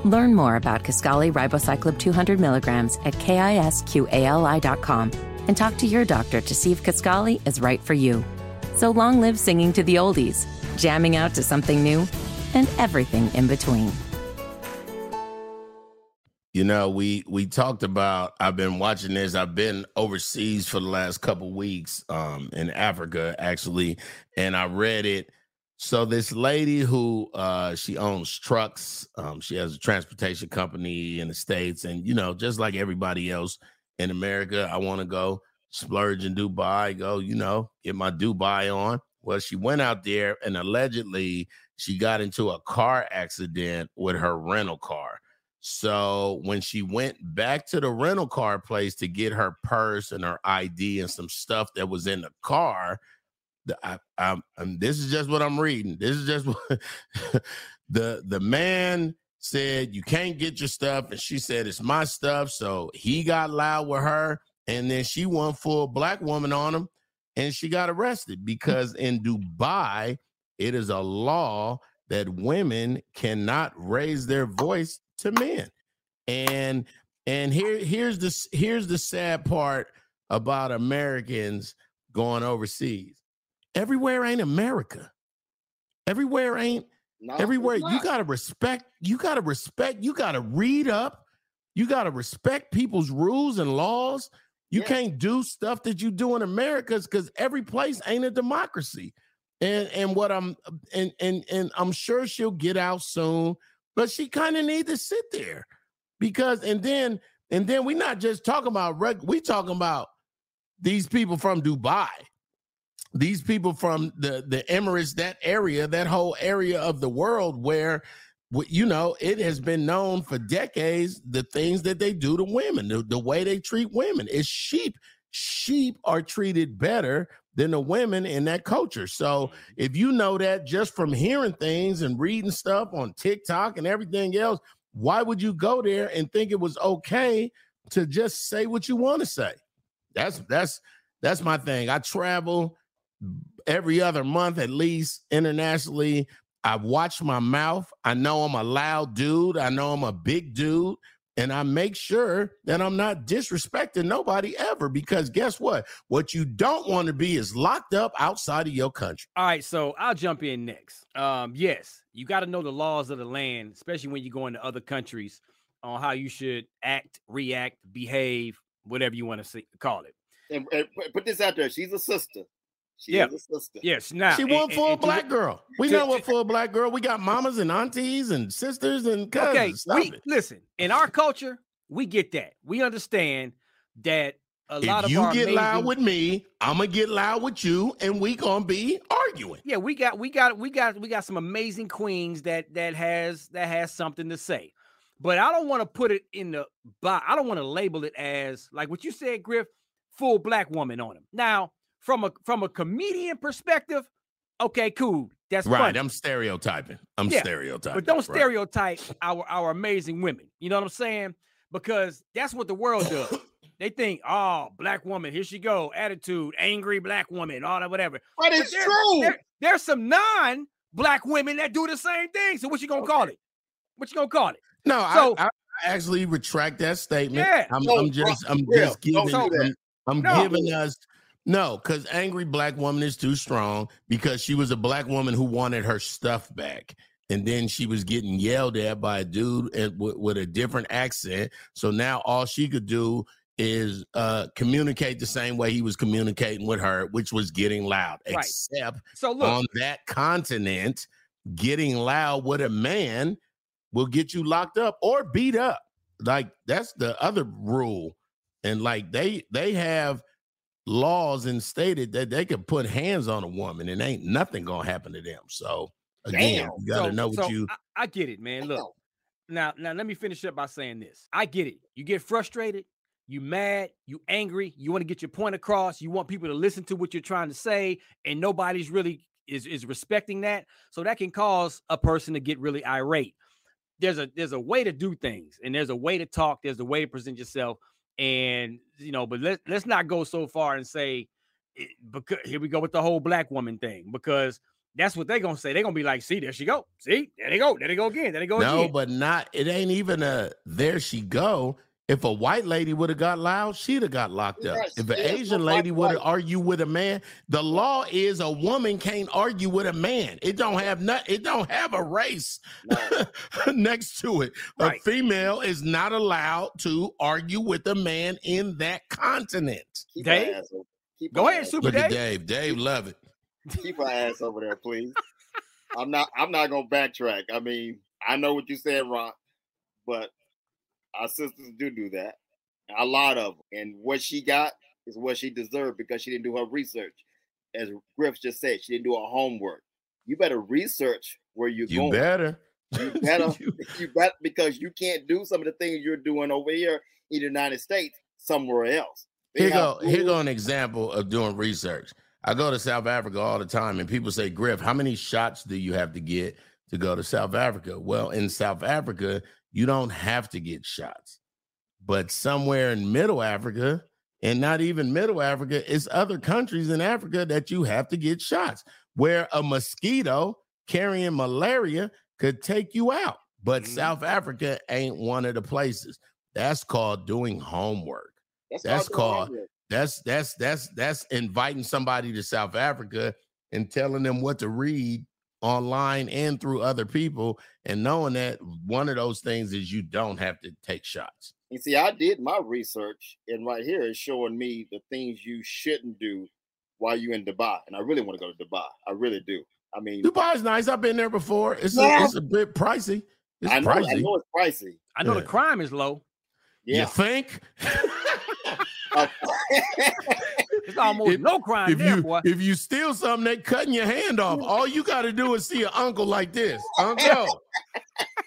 Learn more about Kisqali Ribociclib 200 milligrams at kisqali.com and talk to your doctor to see if Kisqali is right for you. So long live singing to the oldies, jamming out to something new, and everything in between. You know, we we talked about. I've been watching this. I've been overseas for the last couple weeks, um, in Africa actually, and I read it. So this lady who uh she owns trucks, um, she has a transportation company in the states, and you know, just like everybody else in America, I want to go splurge in Dubai, go, you know, get my Dubai on. Well, she went out there and allegedly she got into a car accident with her rental car. So when she went back to the rental car place to get her purse and her ID and some stuff that was in the car, the, I, I'm, and this is just what I'm reading. This is just (laughs) what the the man said you can't get your stuff, and she said it's my stuff. So he got loud with her, and then she went full black woman on him, and she got arrested mm. because in Dubai it is a law that women cannot raise their voice to men. And and here here's the here's the sad part about Americans going overseas. Everywhere ain't America. Everywhere ain't No, everywhere. You gotta respect, you gotta respect, you gotta read up, you gotta respect people's rules and laws. You Yeah. can't do stuff that you do in America because every place ain't a democracy. And and what I'm and and and I'm sure she'll get out soon, but she kind of need to sit there because and then And then we're not just talking about reg- we talking about these people from Dubai, these people from the the Emirates, that area, that whole area of the world where you know it has been known for decades the things that they do to women, the, the way they treat women. It's sheep. Sheep are treated better than the women in that culture. So mm-hmm. if you know that just from hearing things and reading stuff on TikTok and everything else, why would you go there and think it was okay to just say what you want to say? That's that's that's my thing. I travel every other month at least internationally. I watch my mouth. I know I'm a loud dude. I know I'm a big dude. And I make sure that I'm not disrespecting nobody ever because guess what? What you don't want to be is locked up outside of your country. All right, so I'll jump in next. Um, yes, you got to know the laws of the land, especially when you go into other countries, on how you should act, react, behave, whatever you want to see, call it. And, and put- put this out there. She's a sister. She Yeah. is a sister. Yes, now she won for a full to- black girl. We to- know what for a black girl. We got mamas and aunties and sisters and cousins. Okay, Stop we it. listen. In our culture, we get that. We understand that a lot if of you our get loud with me, I'm gonna get loud with you, and we gonna be arguing. Yeah, we got we got we got we got some amazing queens that that has that has something to say. But I don't want to put it in the bo- I don't want to label it as like what you said, Griff, full black woman on him. Now, from a from a comedian perspective, okay, cool. That's Right, funny. I'm stereotyping. I'm Yeah, stereotyping. But don't right. stereotype our our amazing women. You know what I'm saying? Because that's what the world does. (coughs) they think, oh, black woman, here she go, attitude, angry black woman, all that, whatever. But it's there- true. there- there's some non-black women that do the same thing. So what you gonna call it? What you gonna call it? No, So- I, I actually retract that statement. Yeah. I'm, I'm just, uh, I'm yeah, just giving. I'm, I'm No. giving us no, because angry black woman is too strong because she was a black woman who wanted her stuff back. And then she was getting yelled at by a dude with, with a different accent. So now all she could do is uh, communicate the same way he was communicating with her, which was getting loud. Right. Except So look, on that continent, getting loud with a man will get you locked up or beat up. Like that's the other rule. And like they they have laws and stated that they can put hands on a woman and ain't nothing gonna happen to them. So again, Damn. you gotta so- know what so you I, I get it, man. Look, now, now let me finish up by saying this. I get it. You get frustrated, you mad, you angry, you want to get your point across, you want people to listen to what you're trying to say, and nobody's really is is respecting that. So that can cause a person to get really irate. There's a there's a way to do things, and there's a way to talk, there's a way to present yourself. And you know, but let, let's not go so far and say it- because here we go with the whole black woman thing, because that's what they're gonna say. They're gonna be like, see, there she go. See, there they go, there they go again, there they go no, again. No, but not it ain't even a there she go. If a white lady would have got loud, she'd have got locked up. Yes, if an Asian lady would have argued with a man, the law is a woman can't argue with a man. It don't have not it don't have a race (laughs) next to it. Right. A female is not allowed to argue with a man in that continent. Keep Dave? her ass over. Keep Go ahead, Supa Look at Dave. Dave. Dave love it. Keep her ass over there, please. (laughs) I'm not. I'm not gonna backtrack. I mean, I know what you said, Ron, but our sisters do do that. A lot of them. And what she got is what she deserved because she didn't do her research. As Griff just said, she didn't do her homework. You better research where you're You going. better. You (laughs) better. you (laughs) bet because you can't do some of the things you're doing over here in the United States somewhere else. They Here go, here go an example of doing research. I go to South Africa all the time, and people say, Griff, how many shots do you have to get to go to South Africa? Well, in South Africa, you don't have to get shots. But somewhere in Middle Africa, and not even Middle Africa, it's other countries in Africa that you have to get shots where a mosquito carrying malaria could take you out. But Mhm. South Africa ain't one of the places. That's called doing homework. That's, that's called called- homework. That's that's that's that's inviting somebody to South Africa and telling them what to read online and through other people and knowing that one of those things is you don't have to take shots. You see, I did my research, and right here is showing me the things you shouldn't do while you're in Dubai. And I really want to go to Dubai. I really do. I mean, Dubai's nice. I've been there before. It's Yeah. a, it's a bit pricey. It's I know, I know it's pricey. I know the crime is low. Yeah. you think? (laughs) Oh. (laughs) (laughs) It's almost If- no crime if there, you boy. if you steal something, they cutting your hand off. All you got to do is see an uncle like this. Uncle,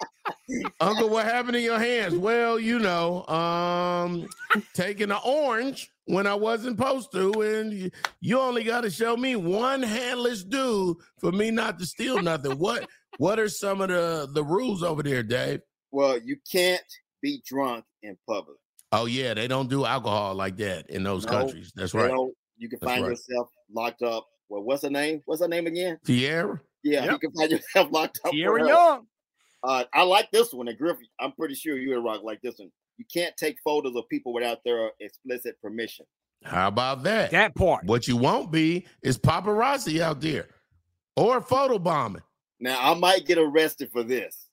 (laughs) uncle, what happened to your hands? Well, you know, um, taking an orange when I wasn't supposed to, and you, you only got to show me one handless dude for me not to steal nothing. What what are some of the the rules over there, Dave? Well, you can't be drunk in public. Oh yeah, they don't do alcohol like that in those No, countries. That's You right. know, you can That's find right. yourself locked up. Well, what's her name? What's her name again? Tierra. Yeah, you can find (laughs) yourself locked up. for Tierra. Young. Uh, I like this one. And Griff, I'm pretty sure you would rock like this one. You can't take photos of people without their explicit permission. How about that? That part. What you won't be is paparazzi out there or photo bombing. Now, I might get arrested for this.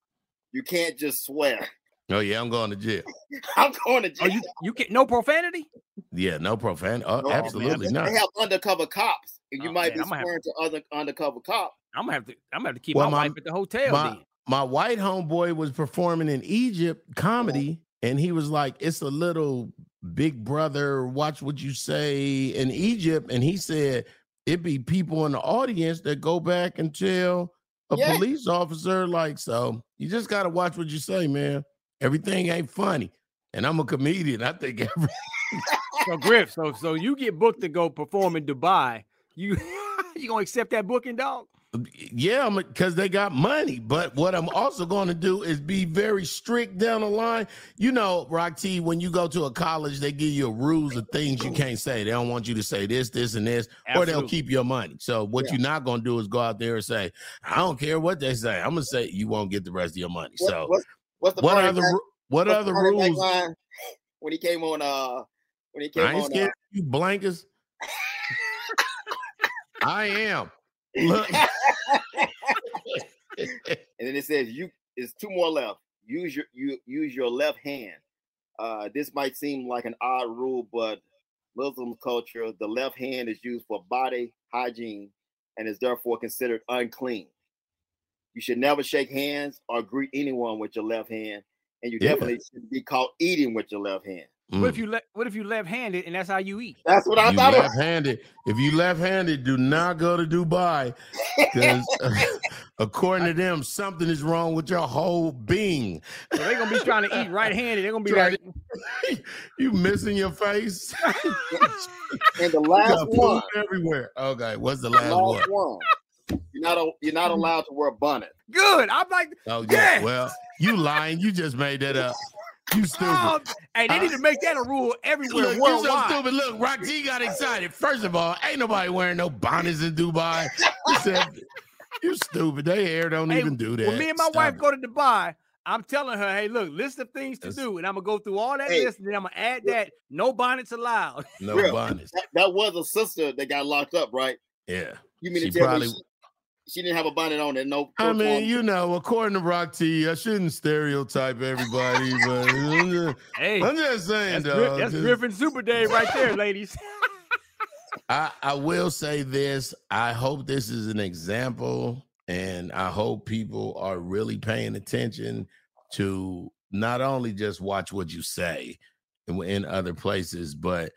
You can't just swear. Oh yeah, I'm going to jail. (laughs) I'm going to Oh, jail. you you get no profanity? Yeah, no profanity. Oh, No, man. absolutely They not. have undercover cops. and You Oh, might man, be I'ma have- to other undercover cop. I'm gonna have to I'm gonna have to keep Well, my, my- wife at the hotel my, then. my white homeboy was performing in Egypt uh-huh. comedy, and he was like, "It's a little Big Brother. Watch what you say in Egypt." And he said, "It be people in the audience that go back and tell a Yeah. police officer, like, so you just gotta watch what you say, man. Everything ain't funny." And I'm a comedian. I think every (laughs) So Griff, so so you get booked to go perform in Dubai. You (laughs) you gonna accept that booking, dog? Um, yeah, because they got money. But what I'm also going to do is be very strict down the line. You know, Rock T, when you go to a college, they give you rules of things you can't say. They don't want you to say this, this, and this, or they'll keep your money. So what Yeah. you're not going to do is go out there and say, I don't care what they say. I'm going to say you won't get the rest of your money. What- So what's, what's the what are back- what what's the other funny back rules? when he came on? Uh, when he came I ain't on. scared Uh, you blankers. I am. Look. (laughs) and then it says you it's two more left. Use your you use your left hand. Uh, this might seem like an odd rule, but Muslim culture, the left hand is used for body hygiene and is therefore considered unclean. You should never shake hands or greet anyone with your left hand, and you Yeah. definitely shouldn't be caught eating with your left hand. What if Mm. you le- what if you left-handed and that's how you eat? That's what I you thought. It was. left-handed. If you left-handed, do not go to Dubai (laughs) because (laughs) according to them, something is wrong with your whole being. So they're gonna be trying to eat right-handed. They're gonna be Try like, (laughs) you missing your face. And the last one, everywhere. Okay, what's the the last one? last one. You're not a, you're not allowed to wear a bonnet. good. I'm like, Oh yeah. Yes. Well, you lying. You just made that up. You stupid. oh, hey, they need to make that a rule everywhere Look, you so stupid. Look, Rock G got excited. First of all, ain't nobody wearing no bonnets in Dubai. He said, you stupid. They hair don't Hey, even do that. When me and my Stop wife it. go to Dubai, I'm telling her, hey, look, list of things to That's- do, and I'm gonna go through all that Hey. list, and then I'm gonna add that no bonnets allowed. no Real. bonnets. That, that was a sister that got locked up, right? Yeah. You mean She to tell probably- me she, she didn't have a bonnet on and no? I mean, on? you know, according to Rock T, I shouldn't stereotype everybody, but I'm just, (laughs) Hey, I'm just saying, that's, Gri- dog. that's just- Griffin Super Day right there, ladies. (laughs) I, I will say this. I hope this is an example, and I hope people are really paying attention to not only just watch what you say in, in other places, but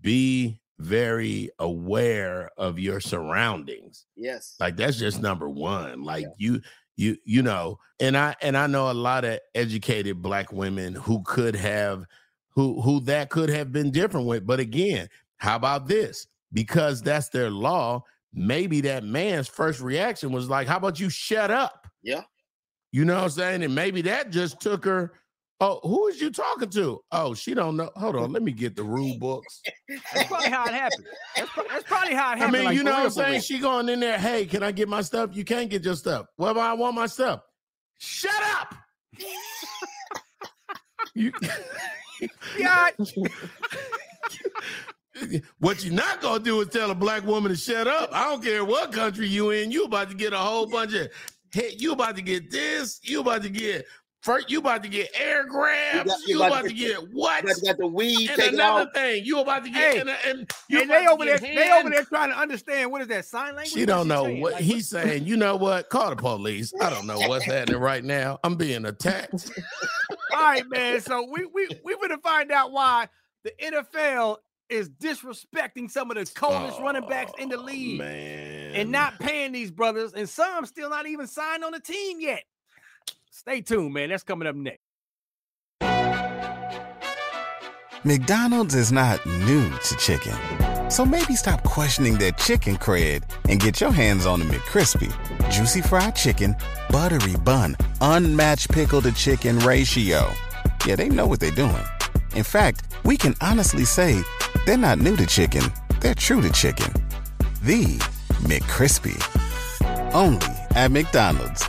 be very aware of your surroundings. yes. Like that's just number one. Like you, you, you know, and I and I know a lot of educated black women who could have who who that could have been different with. But again, how about this? Because that's their law, maybe that man's first reaction was like, How about you shut up? Yeah. You know what I'm saying? And maybe that just took her. Oh, who is you talking to? Oh, she don't know. Hold on, let me get the rule (laughs) books. That's probably how it happened. That's, pro- that's probably how it happened. I mean, like, you know what I'm saying? She going in there, hey, can I get my stuff? You can't get your stuff. Well, I want my stuff. Shut up. you (laughs) Yeah, (laughs) what you're not gonna do is tell a black woman to shut up. I don't care what country you in, you about to get a whole bunch of hey, you about to get this, you about to get first, you about to get air grabs, got- you, about, to get, what? You got the weed And another off. thing, you about to get Hey, and, and you and they over there, get they over there trying to understand what is that sign language? She don't know saying? what Like, he's saying. You know what? Call the police. I don't know what's (laughs) happening right now. I'm being attacked. All right, man. So we we we gonna find out why the NFL is disrespecting some of the coldest running backs in the oh, league Man. and not paying these brothers, and some still not even signed on the team yet. Stay tuned, man. That's coming up next. McDonald's is not new to chicken. So maybe stop questioning their chicken cred and get your hands on the McCrispy. Juicy fried chicken, buttery bun, unmatched pickle to chicken ratio. Yeah, they know what they're doing. In fact, we can honestly say they're not new to chicken, they're true to chicken. The McCrispy. Only at McDonald's.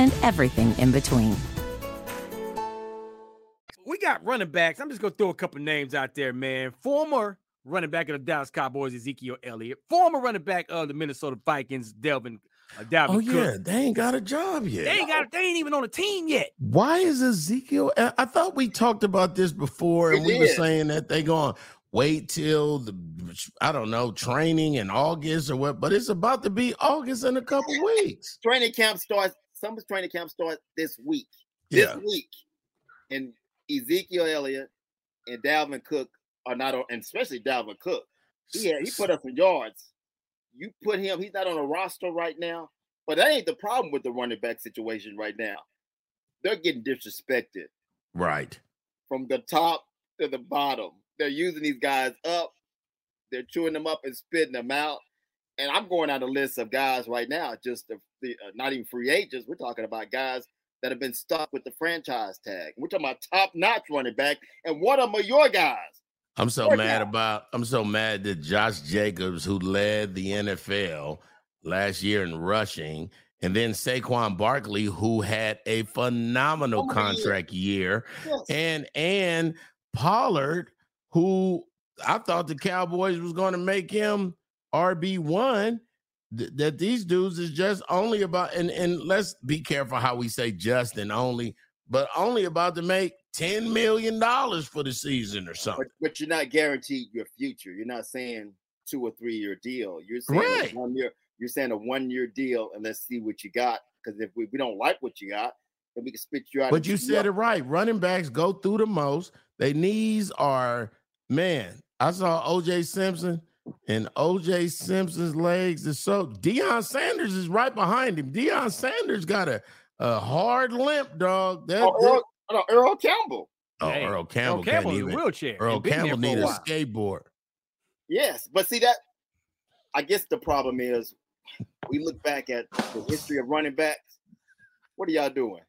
and everything in between. We got running backs. I'm just gonna throw a couple names out there, man. Former running back of the Dallas Cowboys, Ezekiel Elliott. Former running back of the Minnesota Vikings, Delvin. Uh, Dalvin Oh Cook. yeah, they ain't got a job yet. They ain't got. They ain't even on the team yet. Why is Ezekiel? I I thought we talked about this before, and We we were saying that they going to wait till the I don't know training in August or what, but it's about to be August in a couple weeks. Training camp starts. Some training camp starts this week. Yeah. This week, and Ezekiel Elliott and Dalvin Cook are not on, and especially Dalvin Cook. He he put up some yards. You put him. He's not on a roster right now. But that ain't the problem with the running back situation right now. They're getting disrespected Right. from the top to the bottom. They're using these guys up. They're chewing them up and spitting them out. And I'm going down a list of guys right now, just the, the uh, not even free agents. We're talking about guys that have been stuck with the franchise tag. We're talking about top-notch running back, and one of them are your guys. I'm so Poor mad guy. about. I'm so mad that Josh Jacobs, who led the NFL last year in rushing, and then Saquon Barkley, who had a phenomenal Oh, contract year, Yes. and and Pollard, who I thought the Cowboys was going to make him RB one. That these dudes is just only about, and and let's be careful how we say just and only, but only about to make ten million dollars for the season or something. But, but you're not guaranteed your future. You're not saying two or three year deal. You're saying a Right. one year. You're saying a one year deal, and let's see what you got. Because if we, we don't like what you got, then we can spit you out. But you said it right. Running backs go through the most. Their knees are man. I saw OJ Simpson and OJ Simpson's legs is so Deion Sanders is right behind him. Deion Sanders got a, a hard limp, dog. That, Oh, Earl, no, Earl Campbell. oh, Hey, Earl Campbell, Earl Campbell in a even. wheelchair. Earl and been there Campbell for a a skateboard. Yes, but see that. I guess the problem is we look back at the history of running backs. What are y'all doing?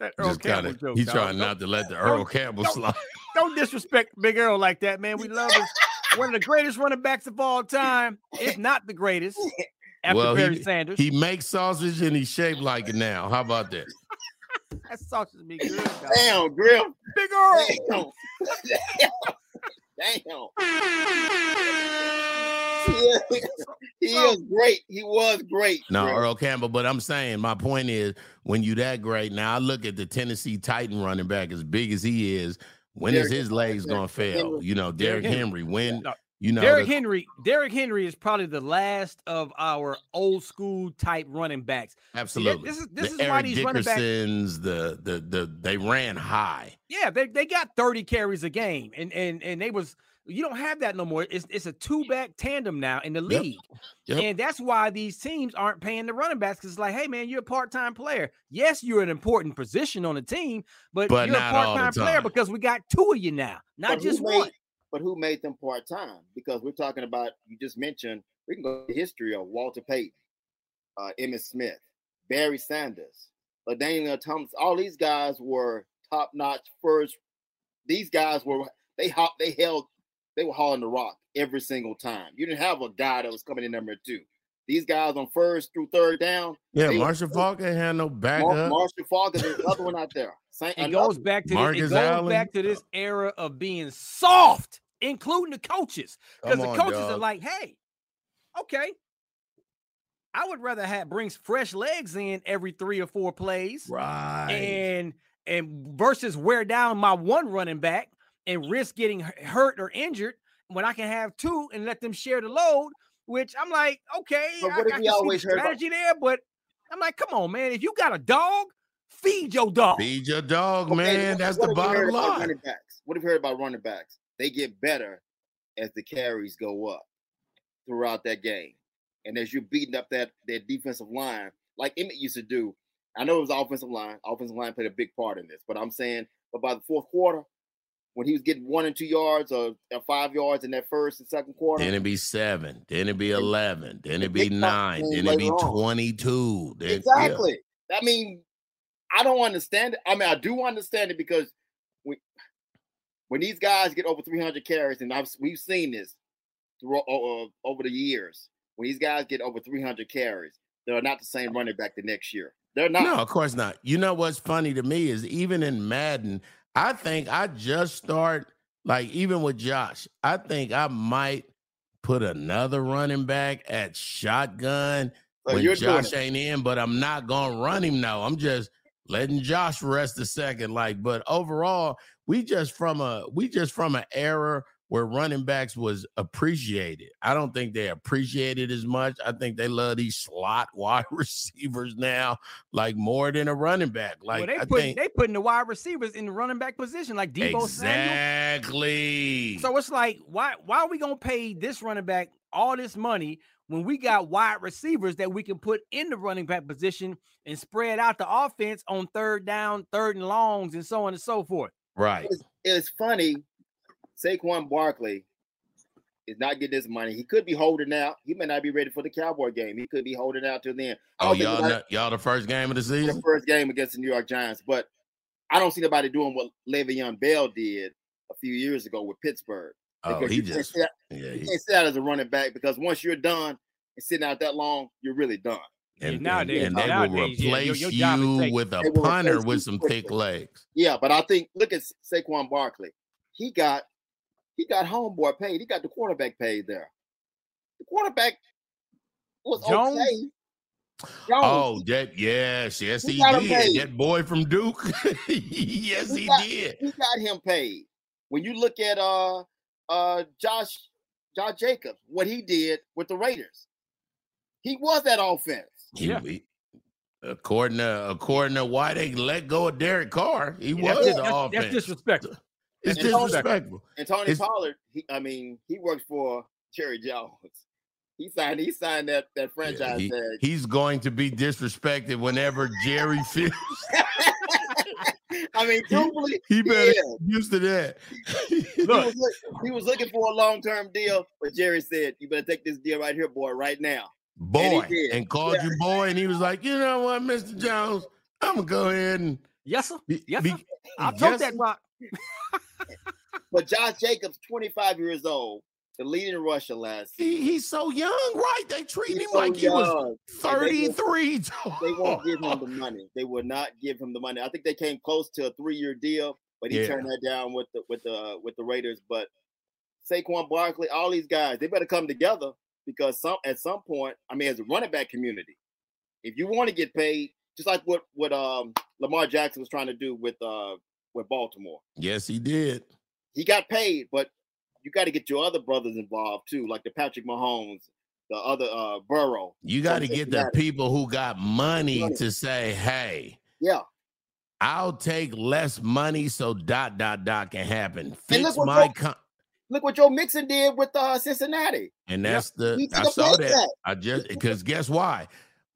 That Earl Just Campbell gotta, joke. he dog. trying Don't- not to let the Earl Campbell don't- slide. Don't disrespect Big Earl like that, man. We love him. (laughs) One of the greatest running backs of all time, if not the greatest, after well, Barry he, Sanders. he makes sausage and he's shaped like it now. How about that? (laughs) that sausage be good. dog. Damn, Griff. Big Earl. Damn. (laughs) Damn. he is great. He was great. No, Griff. Earl Campbell. But I'm saying my point is when you that great. Now I look at the Tennessee Titan running back as big as he is. When is Derrick- his legs gonna fail? Henry. You know, Derrick Henry. When No, you know Derrick the- Henry. Derrick Henry is probably the last of our old school type running backs. absolutely. this is- this the is why Eric these running backs- Dickersons, the the the they ran high. Yeah, they, they got 30 carries a game, and and and they was you don't have that no more. It's it's a two back tandem now in the league, Yep. and that's why these teams aren't paying the running backs because it's like, hey man, you're a part time player. Yes, you're an important position on the team, but, But you're a part time player because we got two of you now, not But just made- one. But who made them part time? Because we're talking about you just mentioned. We can go to the history of Walter Payton, uh, Emmitt Smith, Barry Sanders, LaDainian Thomas. All these guys were top notch first. These guys were they hop they held they were hauling the rock every single time. You didn't have a guy that was coming in number two. These guys on first through third down. Yeah, they- Marshall Faulk ain't had no Mar- backup. Marshall Faulk is another one out there. Same, It goes back to this, it goes Allen. back to this era of being soft, including the coaches, because the on, coaches are like, "Hey, okay, I would rather have brings fresh legs in every three or four plays, right? And and versus wear down my one running back and risk getting hurt or injured when I can have two and let them share the load." Which I'm like, okay, But I, what I if can we see the always heard about- strategy there, but I'm like, come on, man, if you got a dog, feed your dog. Feed your dog, Okay, man. That's the have you heard bottom about line. Running backs. What have you heard about running backs? They get better as the carries go up throughout that game, and as you're beating up that that defensive line, like Emmitt used to do. I know it was offensive line. Offensive line played a big part in this, but I'm saying, but by the fourth quarter, when he was getting one and two yards or, or five yards in that first and second quarter, Then it'd be seven. Then it'd be eleven. Then it'd be nine. Then it'd be twenty-two. Then, yeah. Exactly. I mean, I don't understand it. I mean, I do understand it because when when these guys get over 300 carries, and I've we've seen this through uh, over the years, when these guys get over 300 carries, they're not the same running back the next year. They're not. No, of course not. You know what's funny to me is even in Madden, I think I just start like even with Josh, I think I might put another running back at shotgun So when you're Josh ain't in, but I'm not gonna run him now. I'm just letting Josh rest a second. Like, but overall, we just from a we just from an era where running backs was appreciated. I don't think they appreciated as much. I think they love these slot (laughs) wide receivers now, like more than a running back. Like well, they I put think they putting the wide receivers in the running back position, like Deebo Samuel. exactly. So it's like, why why are we gonna pay this running back all this money when we got wide receivers that we can put in the running back position and spread out the offense on third down, third and longs, and so on and so forth. right. It's, it's funny. Saquon Barkley is not getting this money. He could be holding out. He may not be ready for the Cowboy game. He could be holding out till then. Oh, y'all, nobody- know, y'all the first game of the season? the first game against the New York Giants, but I don't see nobody doing what Le'Veon Bell did a few years ago with Pittsburgh. Oh, Because he you can't just sit out- yeah. you he- can't sit out as a running back because once you're done and sitting out that long, you're really done. and, and- nowadays- and they will nowadays, yeah, your- replace your you taken. with a punter with some thick legs. Yeah, but I think look at Sa- Saquon Barkley. He got he got homeboy paid. He got the quarterback paid there. The quarterback was Jones? okay. Jones. Oh, that yes, yes, He he, did. That boy from Duke. (laughs) yes, he got, did. He got him paid. When you look at uh uh Josh Josh Jacobs, what he did with the Raiders, he was that offense. Yeah. he- according to according to why they let go of Derek Carr, he Yeah, was that's, the that's, offense. that's disrespectful. It's And Tony- disrespectful. And Tony It's- Pollard, he, I mean, he works for Jerry Jones. He signed he signed that that Yeah, franchise he- tag. he's going to be disrespected whenever Jerry (laughs) feels. I mean, truthfully, He better is. get used to that. he, (laughs) was look, he was looking for a long term deal, but Jerry said, "You better take this deal right here, boy, right now." boy, did. and called Yeah. you boy, and he was like, you know what, Mister Jones, I'm gonna go ahead and Yes, sir. be, Yes, be- sir. I'll yes, tote that rock. (laughs) But Josh Jacobs, 25 years old, the leading rusher last He, he's so young, right? They treat He's him so like he was young, and they won't- 33. (laughs) They won't give him the money. They will not give him the money. I think they came close to a three-year deal, but he Yeah. turned that down with the with the with the Raiders. But Saquon Barkley, all these guys, they better come together because some at some point, I mean, as a running back community, if you want to get paid, just like what what um Lamar Jackson was trying to do with uh with Baltimore, Yes, he did. he got paid, but you got to get your other brothers involved too, like the Patrick Mahomes, the other uh Burrow. You got to get the people who got money Money. to say, "Hey, Yeah, I'll take less money so dot dot dot can happen." Fix my con- look what Joe Mixon did with uh Cincinnati. and that's the I saw pay that. I just because guess why?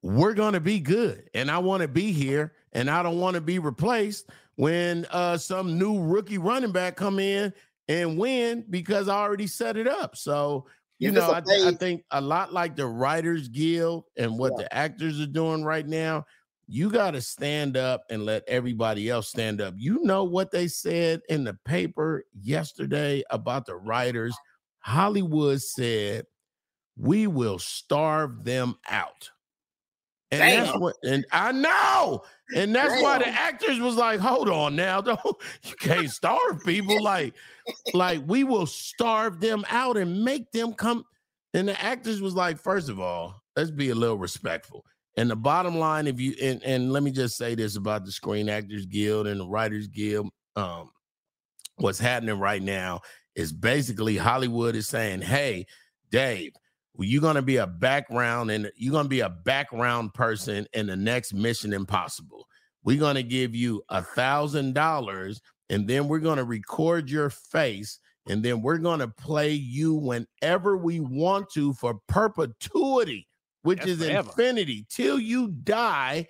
We're gonna be good, and I want to be here, and I don't want to be replaced when uh some new rookie running back come in and win because I already set it up. So you know, I, I think a lot like the Writers Guild and what Yeah. the actors are doing right now. You got to stand up and let everybody else stand up. You know what they said in the paper yesterday about the writers? Hollywood said we will starve them out. And that's what, and I know, and that's why the actors was like, "Hold on now, (laughs) don't you can't starve people like, like we will starve them out and make them come." And the actors was like, first of all, let's be a little respectful. And the bottom line, if you and, and let me just say this about the Screen Actors Guild and the Writers Guild, um, what's happening right now is basically Hollywood is saying, "Hey, Dave, you're gonna be a background and you're gonna be a background person in the next Mission Impossible. We're gonna give you a thousand dollars, and then we're gonna record your face, and then we're gonna play you whenever we want to for perpetuity, which That's is forever. infinity till you die."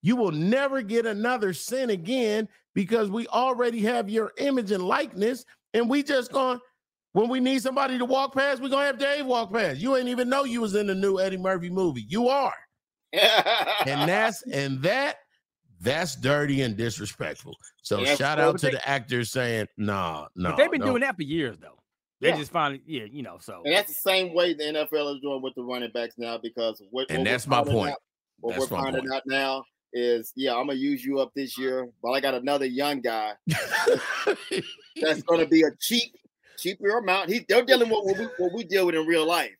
You will never get another sin again because we already have your image and likeness, and we just going when we need somebody to walk past, we're gonna have Dave walk past. You ain't even know you was in the new Eddie Murphy movie. You are. and (laughs) that's and that that's dirty and disrespectful. So Yeah, shout out to they- the actors saying, no, no. they've been no. doing that for years though. They Yeah. just finally, yeah, you know. So And that's the same way the NFL is doing with the running backs now because what, And what that's my point. out- what That's we're finding point. out now is, yeah, I'm gonna use you up this year, but I got another young guy (laughs) that's gonna be a cheap, cheaper amount. He they're dealing with what we, what we deal with in real life,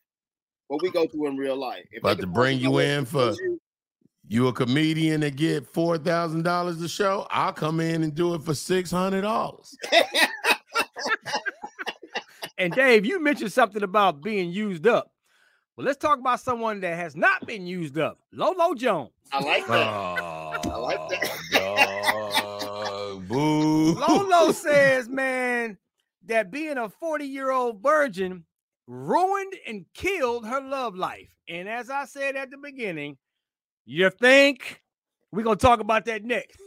what we go through in real life. If they But to bring you in for you, you a comedian and get four thousand dollars a show, I'll come in and do it for six hundred dollars. And Dave, you mentioned something about being used up. Well, let's talk about someone that has not been used up. Lolo Jones. I like that. I like that. Boo. Lolo says, man, that being a 40 year old virgin ruined and killed her love life. And as I said at the beginning, you think we're going to talk about that next.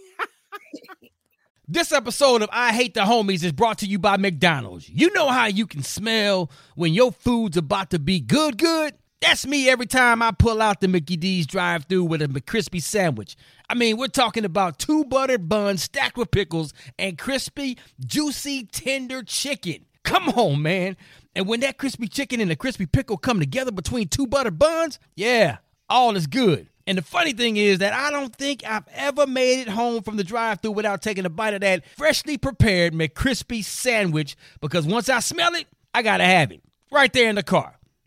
This episode of I Hate the Homies is brought to you by McDonald's. You know how you can smell when your food's about to be good, good? That's me every time I pull out the Mickey D's drive through with a McCrispy sandwich. I mean, we're talking about two buttered buns stacked with pickles and crispy, juicy, tender chicken. Come on, man. And when that crispy chicken and the crispy pickle come together between two buttered buns, yeah, all is good. And the funny thing is that I don't think I've ever made it home from the drive-through without taking a bite of that freshly prepared McCrispy sandwich because once I smell it, I gotta have it right there in the car.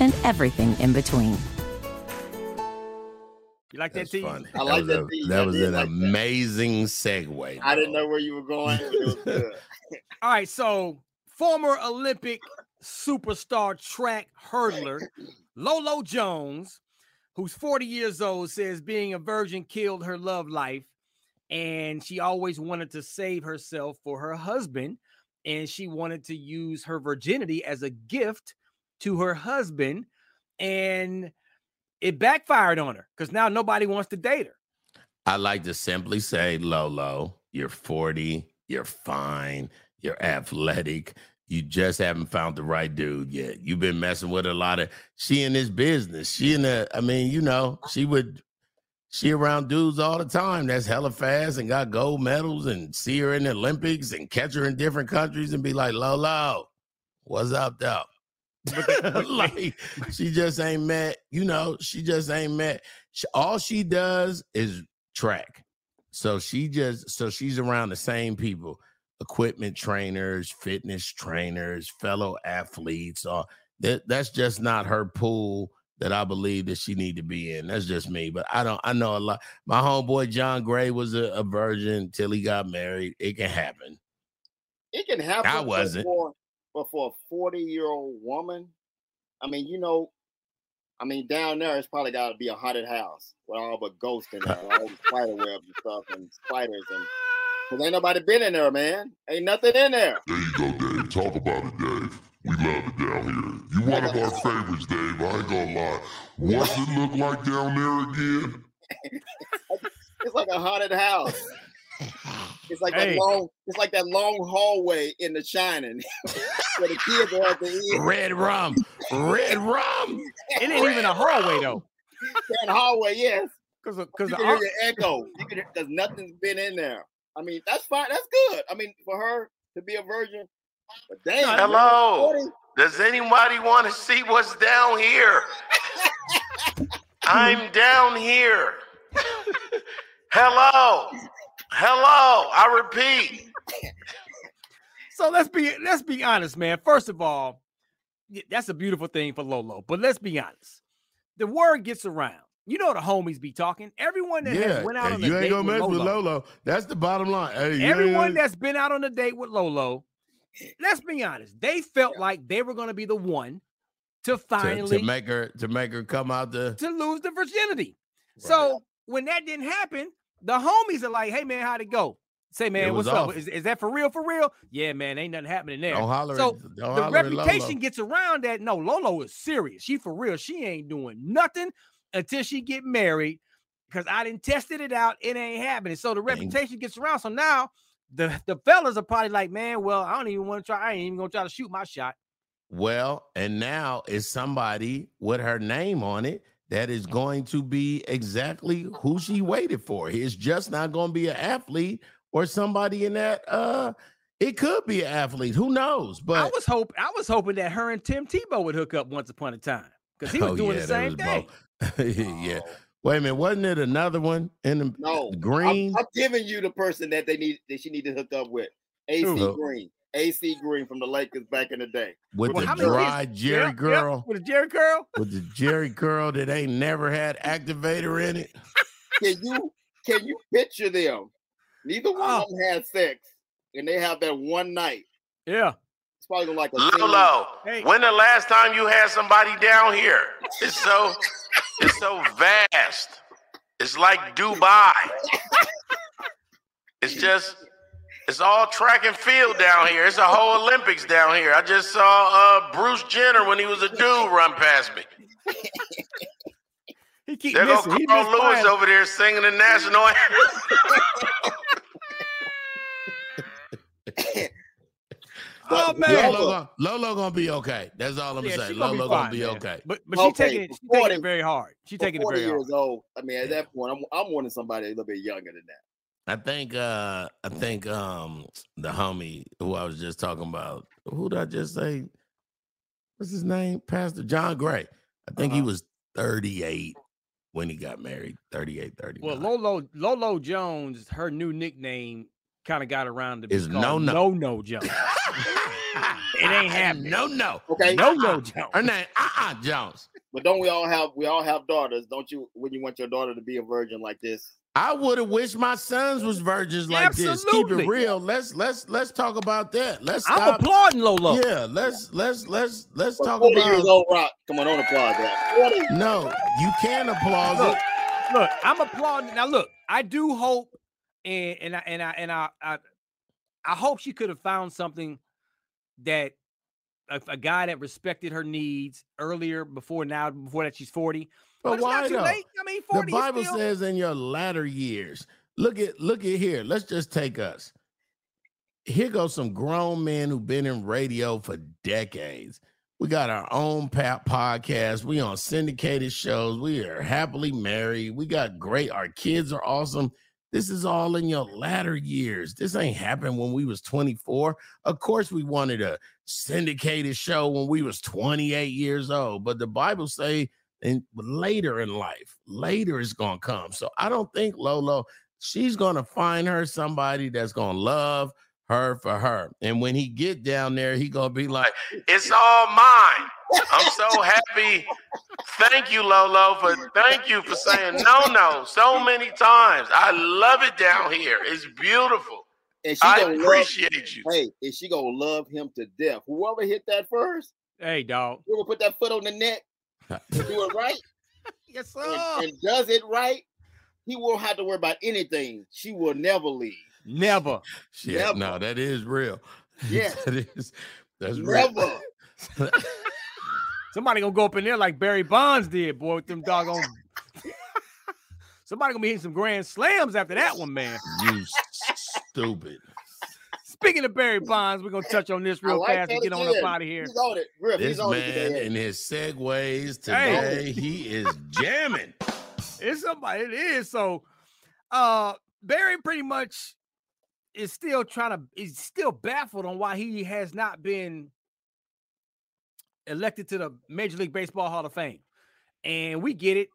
and everything in between. You like That's that, T? funny. I like was that a- beat. That was an like that. amazing segue. I didn't know where you were going. It was (laughs) good. All right, so former Olympic superstar track hurdler Lolo Jones, who's 40 years old, says being a virgin killed her love life and she always wanted to save herself for her husband and she wanted to use her virginity as a gift to her husband and it backfired on her because now nobody wants to date her. I like to simply say, Lolo, you're 40, you're fine, you're athletic. You just haven't found the right dude yet. You've been messing with a lot of she in this business. She in the, I mean, you know, she would she around dudes all the time that's hella fast and got gold medals and see her in the Olympics and catch her in different countries and be like, Lolo, what's up though? (laughs) like she just ain't met, you know, she just ain't met. She, all she does is track. So she just so she's around the same people, equipment trainers, fitness trainers, fellow athletes. Or that that's just not her pool that I believe that she need to be in. That's just me. But I don't I know a lot. My homeboy John Gray was a, a virgin till he got married. It can happen. It can happen. I wasn't. For, but for a 40 year old woman, I mean, you know, I mean, down there, it's probably got to be a haunted house with all but ghosts in there, all the spider webs and stuff, and spiders. And because ain't nobody been in there, man. Ain't nothing in there. There you go, Dave. Talk about it, Dave. We love it down here. You one of our favorites, Dave. I ain't gonna lie. What's it look like down there again? (laughs) It's like a haunted house. It's like Hey. that long. It's like that long hallway in The Shining, (laughs) where the kids are at the end. Red rum, red rum. It ain't even a hallway though. That hallway, yes. Because You because can hear the echo. You can because nothing's been in there. I mean, that's fine. That's good. I mean, for her to be a virgin. But damn. Hello. 40, Does anybody want to see what's down here? (laughs) I'm down here. (laughs) Hello. Hello. I repeat. (laughs) So let's be let's be honest, man. First of all, that's a beautiful thing for Lolo. But let's be honest. The word gets around. You know the homies be talking. Everyone that Yeah, has went out and on a you ain't date gonna with mess Lolo, with Lolo. That's the bottom line. Hey, everyone ain't- that's been out on a date with Lolo, let's be honest, they felt like they were going to be the one to to, finally to make her to make her come out the to lose the virginity. So when that didn't happen, the homies are like, "Hey man, how'd it go?" Say, man, what's up? Is, is that for real? For real? Yeah, man, ain't nothing happening there. Don't holler so at- don't the holler reputation gets around that no, Lolo is serious. She for real. She ain't doing nothing until she get married. Because I didn't tested it out, it ain't happening. So the reputation gets around. So now the the fellas are probably like, man, well, I don't even want to try. I ain't even gonna try to shoot my shot. Well, and now it's somebody with her name on it that is going to be exactly who she waited for. It's just not going to be an athlete or somebody in that. Uh, it could be an athlete. Who knows? But I was hope I was hoping that her and Tim Tebow would hook up once upon a time because he was Oh, doing yeah, the same thing. both- (laughs) yeah. Wait a minute. Wasn't it another one in the No, green? I'm, I'm giving you the person that they need that she need to hook up with. AC Who? Green. AC Green from the Lakers back in the day. with Well, the how many dry Jerry Yep, yep, girl. with a Jheri curl. With the Jheri curl that ain't never had activator in it. (laughs) Can you can you picture them? Neither one Oh. of them had sex, and they have that one night. Yeah. It's probably gonna like a scene- Lolo, Hey. when the last time you had somebody down here? It's so it's so vast. It's like Dubai. (laughs) It's just it's all track and field down here. It's a whole Olympics down here. I just saw uh, Bruce Jenner when he was a dude run past me. (laughs) He keep There go missing. He Carl missed Lewis flying. over there singing the national anthem. (laughs) Oh man. Lolo, gonna, Lolo gonna be okay. That's all I'm Yeah, saying. she gonna be Lolo gonna be man. okay. But but she Okay, taking it, she taking it very hard. She taking it 40 very hard. years old. I mean, at that point, I'm I'm wanting somebody a little bit younger than that. I think uh I think um the homie who I was just talking about, who did I just say? What's his name? Pastor John Gray. I think he Uh-huh. was 38 when he got married. 38, 39. Well, Lolo Lolo Jones, her new nickname kind of got around to be Is called No No. No No Jones. (laughs) it ain't happening. no, no. Okay. No No. Jones. Her name, uh-uh, Jones. But don't we all have we all have daughters? Don't you? When you want your daughter to be a virgin like this? I would have wished my sons was virgins like this. Keep it real. Let's let's let's talk about that. Let's I'm applauding Lolo. Yeah, let's let's let's let's But talk 40 about years old, rock. Come on, don't applaud that. No, you can applaud Look, it. look, I'm applauding. Now, look, I do hope, and and I and I and I I, I hope she could have found something that a, a guy that respected her needs earlier before now before that she's 40. But But, why though? late. I mean, The 40 is Bible still, says in your latter years. Look at look at here. Let's just take us. Here goes some grown men who've been in radio for decades. We got our own podcast. We on syndicated shows. We are happily married. We got great. Our kids are awesome. This is all in your latter years. This ain't happened when we was 24. Of course, we wanted a syndicated show when we was 28 years old. But the Bible say and later in life, later is gonna come. So I don't think Lolo, she's gonna find her somebody that's gonna love her for her. And when he get down there, he gonna be like, It's all mine. I'm so happy. Thank you, Lolo, for thank you for saying no, no so many times. I love it down here. It's beautiful. And she I gonna love- you. Hey, and she gonna love him to death. Whoever hit that first, hey, dog. whoever put that foot on the neck, do it right, (laughs) Yes, sir. and, and does it right, he won't have to worry about anything. She will never leave. Never. shit, Never. no, that is real. (laughs) Yeah. that is that's real. (laughs) Somebody gonna go up in there like Barry Bonds did, boy, with them doggone. Somebody gonna be hitting some grand slams after that one, man. You stupid. Speaking of Barry Bonds, we're gonna touch on this real like fast and get on again. up out of here. He's on it. Griff, This he's on it man today. and his segues Hey. today, he is jamming. It's somebody. It is so. Uh, Barry pretty much is still trying to. Is still baffled on why he has not been elected to the Major League Baseball Hall of Fame, and we get it.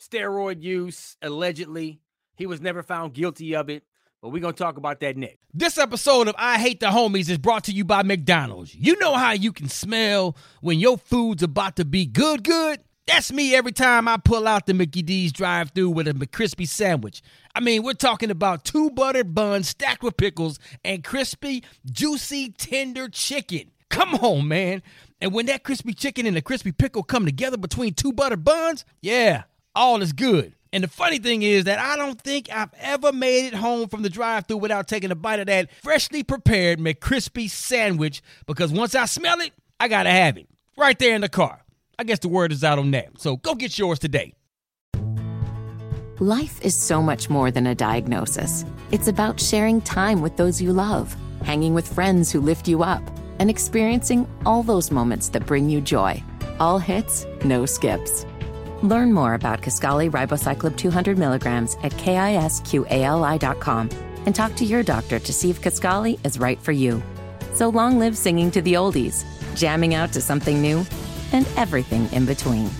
Steroid use allegedly. He was never found guilty of it, but we're gonna talk about that next. This episode of I Hate the Homies is brought to you by McDonald's. You know how you can smell when your food's about to be good, good? That's me every time I pull out the Mickey D's drive through with a McCrispy sandwich. I mean, we're talking about two buttered buns stacked with pickles and crispy, juicy, tender chicken. Come on, man. And when that crispy chicken and the crispy pickle come together between two buttered buns, yeah, all is good. And the funny thing is that I don't think I've ever made it home from the drive through without taking a bite of that freshly prepared McCrispy sandwich because once I smell it, I gotta have it right there in the car. I guess the word is out on that. So go get yours today. Life is so much more than a diagnosis. It's about sharing time with those you love, hanging with friends who lift you up, and experiencing all those moments that bring you joy. All hits, no skips. Learn more about Kisqali Ribociclib 200 milligrams at kisqali.com and talk to your doctor to see if Kisqali is right for you. So long live singing to the oldies, jamming out to something new, and everything in between.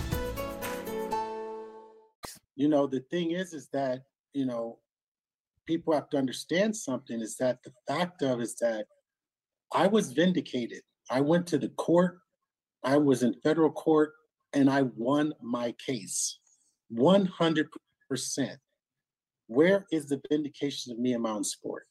you know the thing is is that you know people have to understand something is that the fact of is that i was vindicated i went to the court i was in federal court and i won my case 100% where is the vindication of me and my own sport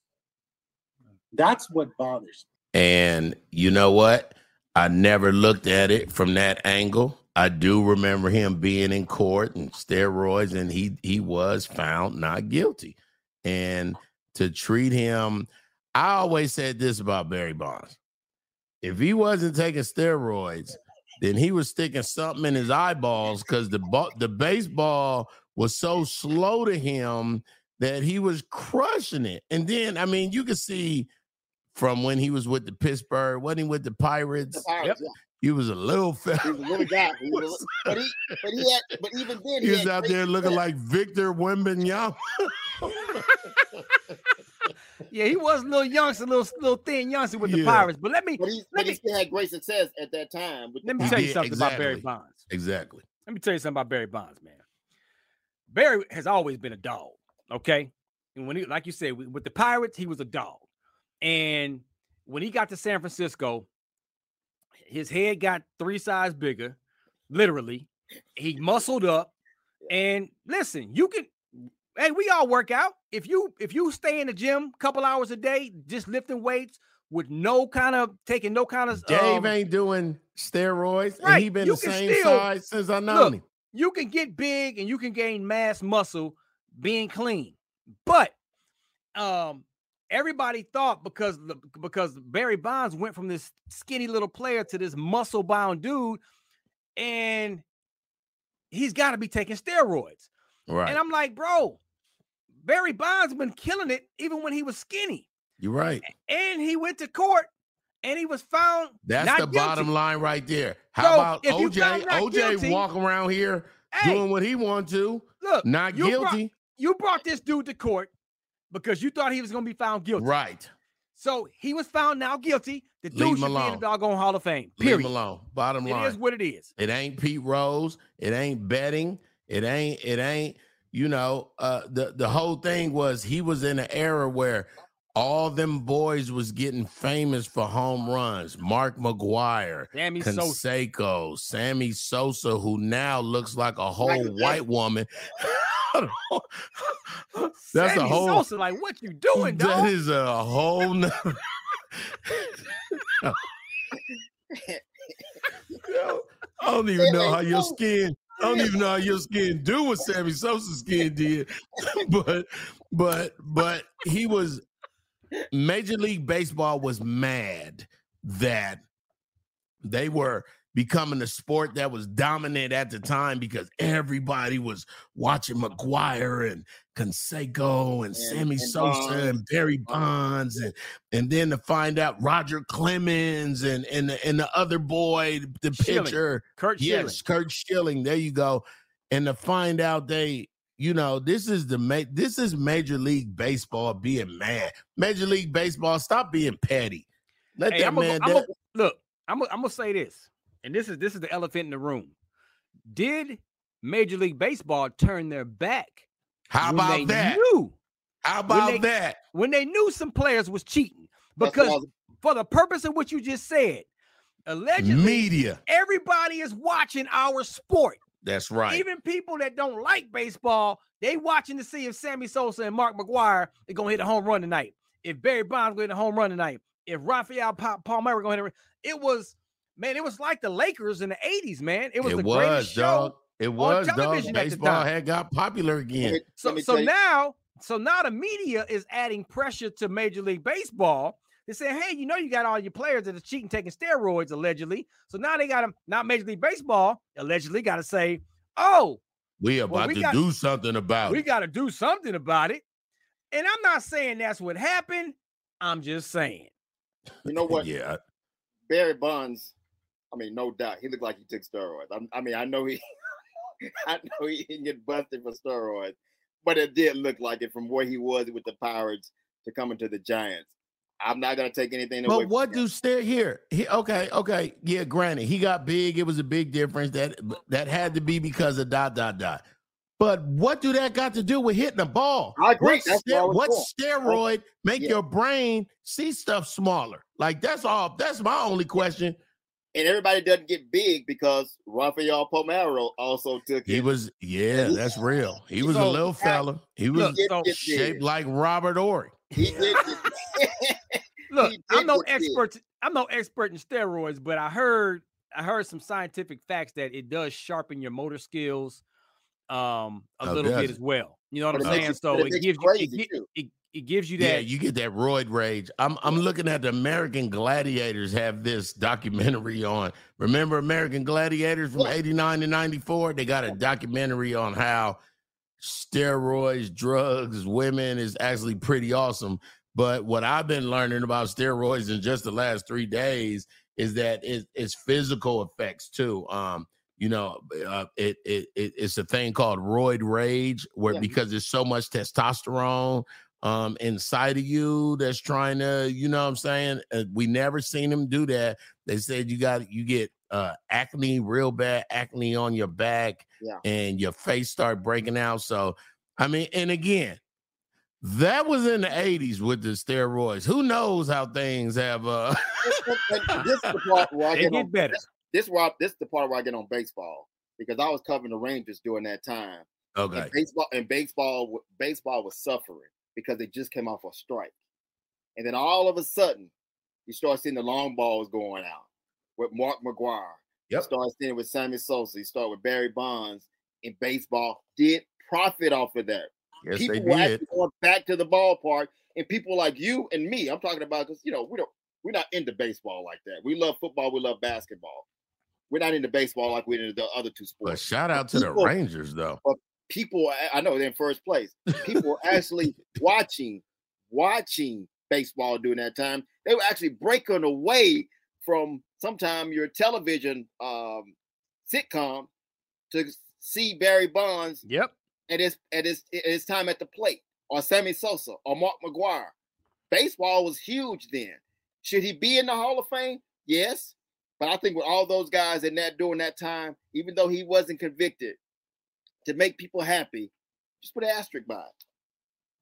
that's what bothers me And you know what? I never looked at it from that angle. I do remember him being in court and steroids, and he he was found not guilty. And to treat him, I always said this about Barry Bonds: if he wasn't taking steroids, then he was sticking something in his eyeballs because the ball, the baseball was so slow to him that he was crushing it. And then, I mean, you could see from when he was with the Pittsburgh, wasn't he with the Pirates? The Pirates, yeah. He was a little fella. He was a little guy. He (laughs) was a, but he, but he had, but even then, He was out there looking success. like Victor Wembanyama. (laughs) Yeah, he was a little youngster, little little thin youngster with the Pirates. But let me But he, let but he me still had great success at that time. with let me tell you did, something about Barry. Bonds. exactly. Let me tell you something about Barry Bonds, man. Barry has always been a dog. Okay, and when he, like you said, with with the Pirates, he was a dog. And when he got to San Francisco, his head got three sizes bigger, literally. He muscled up. And listen, you can. Hey, we all work out. If you if you stay in the gym a couple hours a day, just lifting weights with no kind of taking no kind of Dave um, ain't doing steroids, and right, he been you the same still- size since I know him. you can get big and you can gain mass muscle being clean. But um everybody thought because the- because Barry Bonds went from this skinny little player to this muscle bound dude and he's got to be taking steroids. Right. And I'm like, "Bro, Barry Bonds been killing it even when he was skinny. You're right. And he went to court and he was found That's the bottom line right there. How So, about if you found OJ? OJ guilty- walking around here Hey, doing what he want to, Look, not you brought- guilty. you brought this dude to court because you thought he was going to be found guilty. Right. So he was found now guilty. The Leave dude him should be in the doggone Hall of Fame. Leave Period. him alone. Bottom line. is what it is. It ain't Pete Rose. It ain't betting. It ain't. It ain't. You know, uh, the the whole thing was he was in an era where all them boys was getting famous for home runs. Mark McGwire, Sammy Sosa. Sammy Sosa, who now looks like a whole Michael white woman. (laughs) That's Sammy a whole. Sosa, like what you doing, (laughs) That dog? is a whole. (laughs) I don't even know how your skin. I don't even know how your skin do what Sammy Sosa's skin did, (laughs) but but but he was Major League Baseball was mad that they were becoming a sport that was dominant at the time because everybody was watching McGwire and Canseco and, And- Sammy and Sosa Bonds. and Barry Bonds and and then to find out Roger Clemens and and the, and the other boy, the Schilling. pitcher, Curt yes, Curt Schilling. There you go. And to find out they, you know, this is the ma- this is Major League Baseball being mad. Major League Baseball, stop being petty. Let Hey, that I'm man. I'm that- gonna, look, I'm gonna, I'm gonna say this, and this is this is the elephant in the room. Did Major League Baseball turn their back? How when about that? Knew, How when about they- that? When they knew some players was cheating, That's what I because was- for the purpose of what you just said, allegedly, Media. everybody is watching our sport. That's right. Even people that don't like baseball, they watching to see if Sammy Sosa and Mark McGwire are gonna hit a home run tonight. If Barry Bonds going to hit a home run tonight. If Rafael pa- Palmeiro going to hit a, it was man, it was like the Lakers in the 80s, man. It was it the was, greatest dog. show. It was, dog. television at Baseball had got popular again. So, so now, so now the media is adding pressure to Major League Baseball. They're saying, hey, you know, you got all your players that are cheating, taking steroids allegedly. So now they got them, not Major League Baseball, allegedly got to say, oh, We Well, about we to got- do something about we it. We got to do something about it. And I'm not saying that's what happened. I'm just saying. You know what? (laughs) yeah. Barry Bonds, I mean, no doubt, he looked like he took steroids. I'm, I mean, I know he, (laughs) I know he didn't get busted for steroids, but it did look like it from where he was with the Pirates to coming to the Giants. I'm not gonna take anything away. But what do stare here? He, okay, okay, yeah. Granted, he got big. It was a big difference. That that had to be because of dot dot dot. But what do that got to do with hitting a ball? I agree. What, That's what steroid make Yeah. your brain see stuff smaller? Like that's all. That's my only question. And everybody doesn't get big because Rafael Palmeiro also took He it. was, yeah, that's real. He was a little fella. He was Look, so- shaped like Robert Horry. He did. (laughs) (laughs) Look, He I'm no get big. expert. I'm no expert in steroids, but I heard I heard some scientific facts that it does sharpen your motor skills um a Oh, little does bit as well. You know what But I'm saying? you- So it it gives you you it, crazy, gi- too. it, it gives you that. Yeah, you get that roid rage. I'm I'm looking at the American Gladiators have this documentary on. Remember American Gladiators from 89 to 94? They got a documentary on how steroids, drugs, women is actually pretty awesome. But what I've been learning about steroids in just the last three days is that it, it's physical effects too. Um, you know, uh, it, it it it's a thing called roid rage, where Yeah. because there's so much testosterone um inside of you that's trying to, you know what I'm saying? Uh, we never seen him do that. They said you got you get uh acne, real bad acne on your back, Yeah. and your face start breaking out. So I mean, and again, that was in the 80s with the steroids. Who knows how things have uh this is (laughs) the part where I They get, get on, better. This, this where I- this is the part where I get on baseball because I was covering the Rangers during that time. okay. And baseball and baseball baseball was suffering because they just came off a strike, and then all of a sudden you start seeing the long balls going out with Mark McGwire. Yep. You start seeing it with Sammy Sosa. You start with Barry Bonds. And baseball did profit off of that. Yes, people they were did. actually going back to the ballpark, and people like you and me. I'm talking about because you know we don't we're not into baseball like that. We love football. We love basketball. We're not into baseball like we're into the other two sports. But shout out to the Rangers though. But people, I- know they're in first place. People were (laughs) actually watching, watching baseball during that time. They were actually breaking away from sometime your television um, sitcom to see Barry Bonds Yep. at his at his at his time at the plate, or Sammy Sosa, or Mark McGwire. Baseball was huge then. Should he be in the Hall of Fame? Yes. But I think with all those guys in that during that time, even though he wasn't convicted, to make people happy, just put an asterisk by it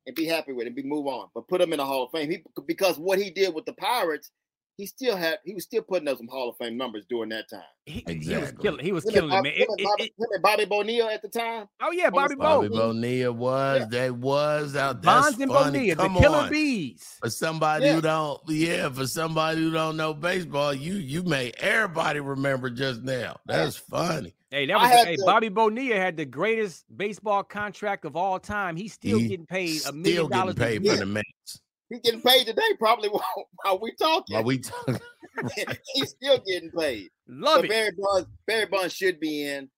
and be happy with it and be move on. But put him in the Hall of Fame. He, because what he did with the Pirates, he still had he was still putting up some Hall of Fame numbers during that time. He, he was killing. He was Him killing and it, Bob- man. him It- and it- Bobby, it- him and Bobby Bonilla at the time. oh yeah, Bobby Bobby Bonilla was, they was out. That's Bonds and funny. Bonilla, the killer on. bees. For somebody Yeah. who don't, yeah, for somebody who don't know baseball, you you made everybody remember just now. That's funny. Hey, that was hey, to- Bobby Bonilla had the greatest baseball contract of all time. He's still He getting paid a Still million getting dollars a paid for the Mets. He's getting paid today, probably (laughs) while, while we talking. While we talking, (laughs) He's still getting paid. Love but it. Barry Bonds, Barry Bonds should be in.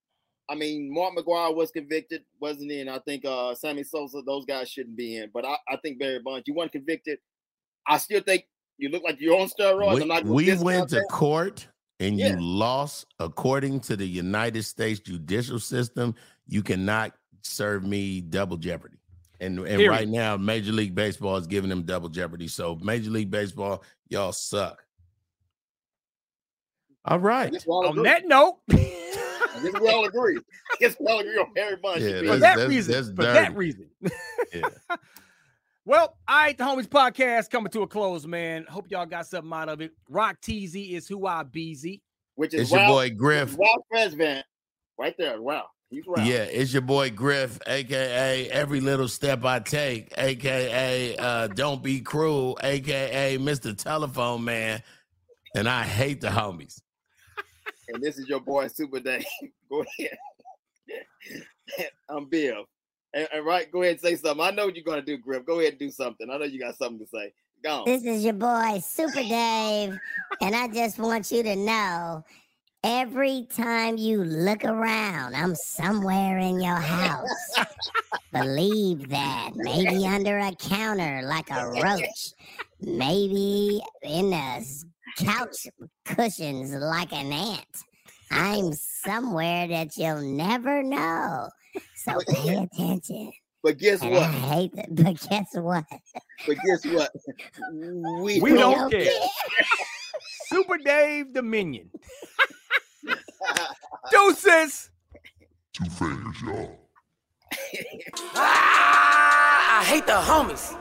I mean, Mark McGwire was convicted, wasn't in. I think uh Sammy Sosa, those guys shouldn't be in. But I, I think Barry Bonds, you weren't convicted. I still think you look like you're on steroids. We, we went to that. court and Yeah. you lost according to the United States judicial system. You cannot serve me double jeopardy. And and Period. right now, Major League Baseball is giving them double jeopardy. So Major League Baseball, y'all suck. All right. Guess we all On agree. that note, (laughs) I guess we all agree. I guess we all agree on Barry Bonds. Yeah, for in. that's- that reason, that's for that reason. Yeah. (laughs) Well, all right, the homies podcast coming to a close, man. Hope y'all got something out of it. Rock Teasy is who I beezy. Which is It's your boy Griff. Ralph Tresvant, right there. Wow, he's Ralph. Yeah, it's your boy Griff, aka Every Little Step I Take, aka uh, Don't Be Cruel, aka Mr. Telephone Man, and I hate the homies. And this is your boy Supa Dave. (laughs) go ahead. (laughs) I'm Bill. And, and right, go ahead and say something. I know what you're gonna do, Griff. Go ahead and do something. I know you got something to say. Go on. This is your boy, Supa Dave, and I just want you to know every time you look around, I'm somewhere in your house. Believe that. Maybe under a counter like a roach, maybe in the couch cushions like an ant. I'm somewhere that you'll never know. So pay attention. But guess And I what? hate that. But guess what? But guess what? (laughs) We, We don't care. care. Supa Dave Dominion. (laughs) Deuces. Two fingers, y'all. Ah, I hate the homies.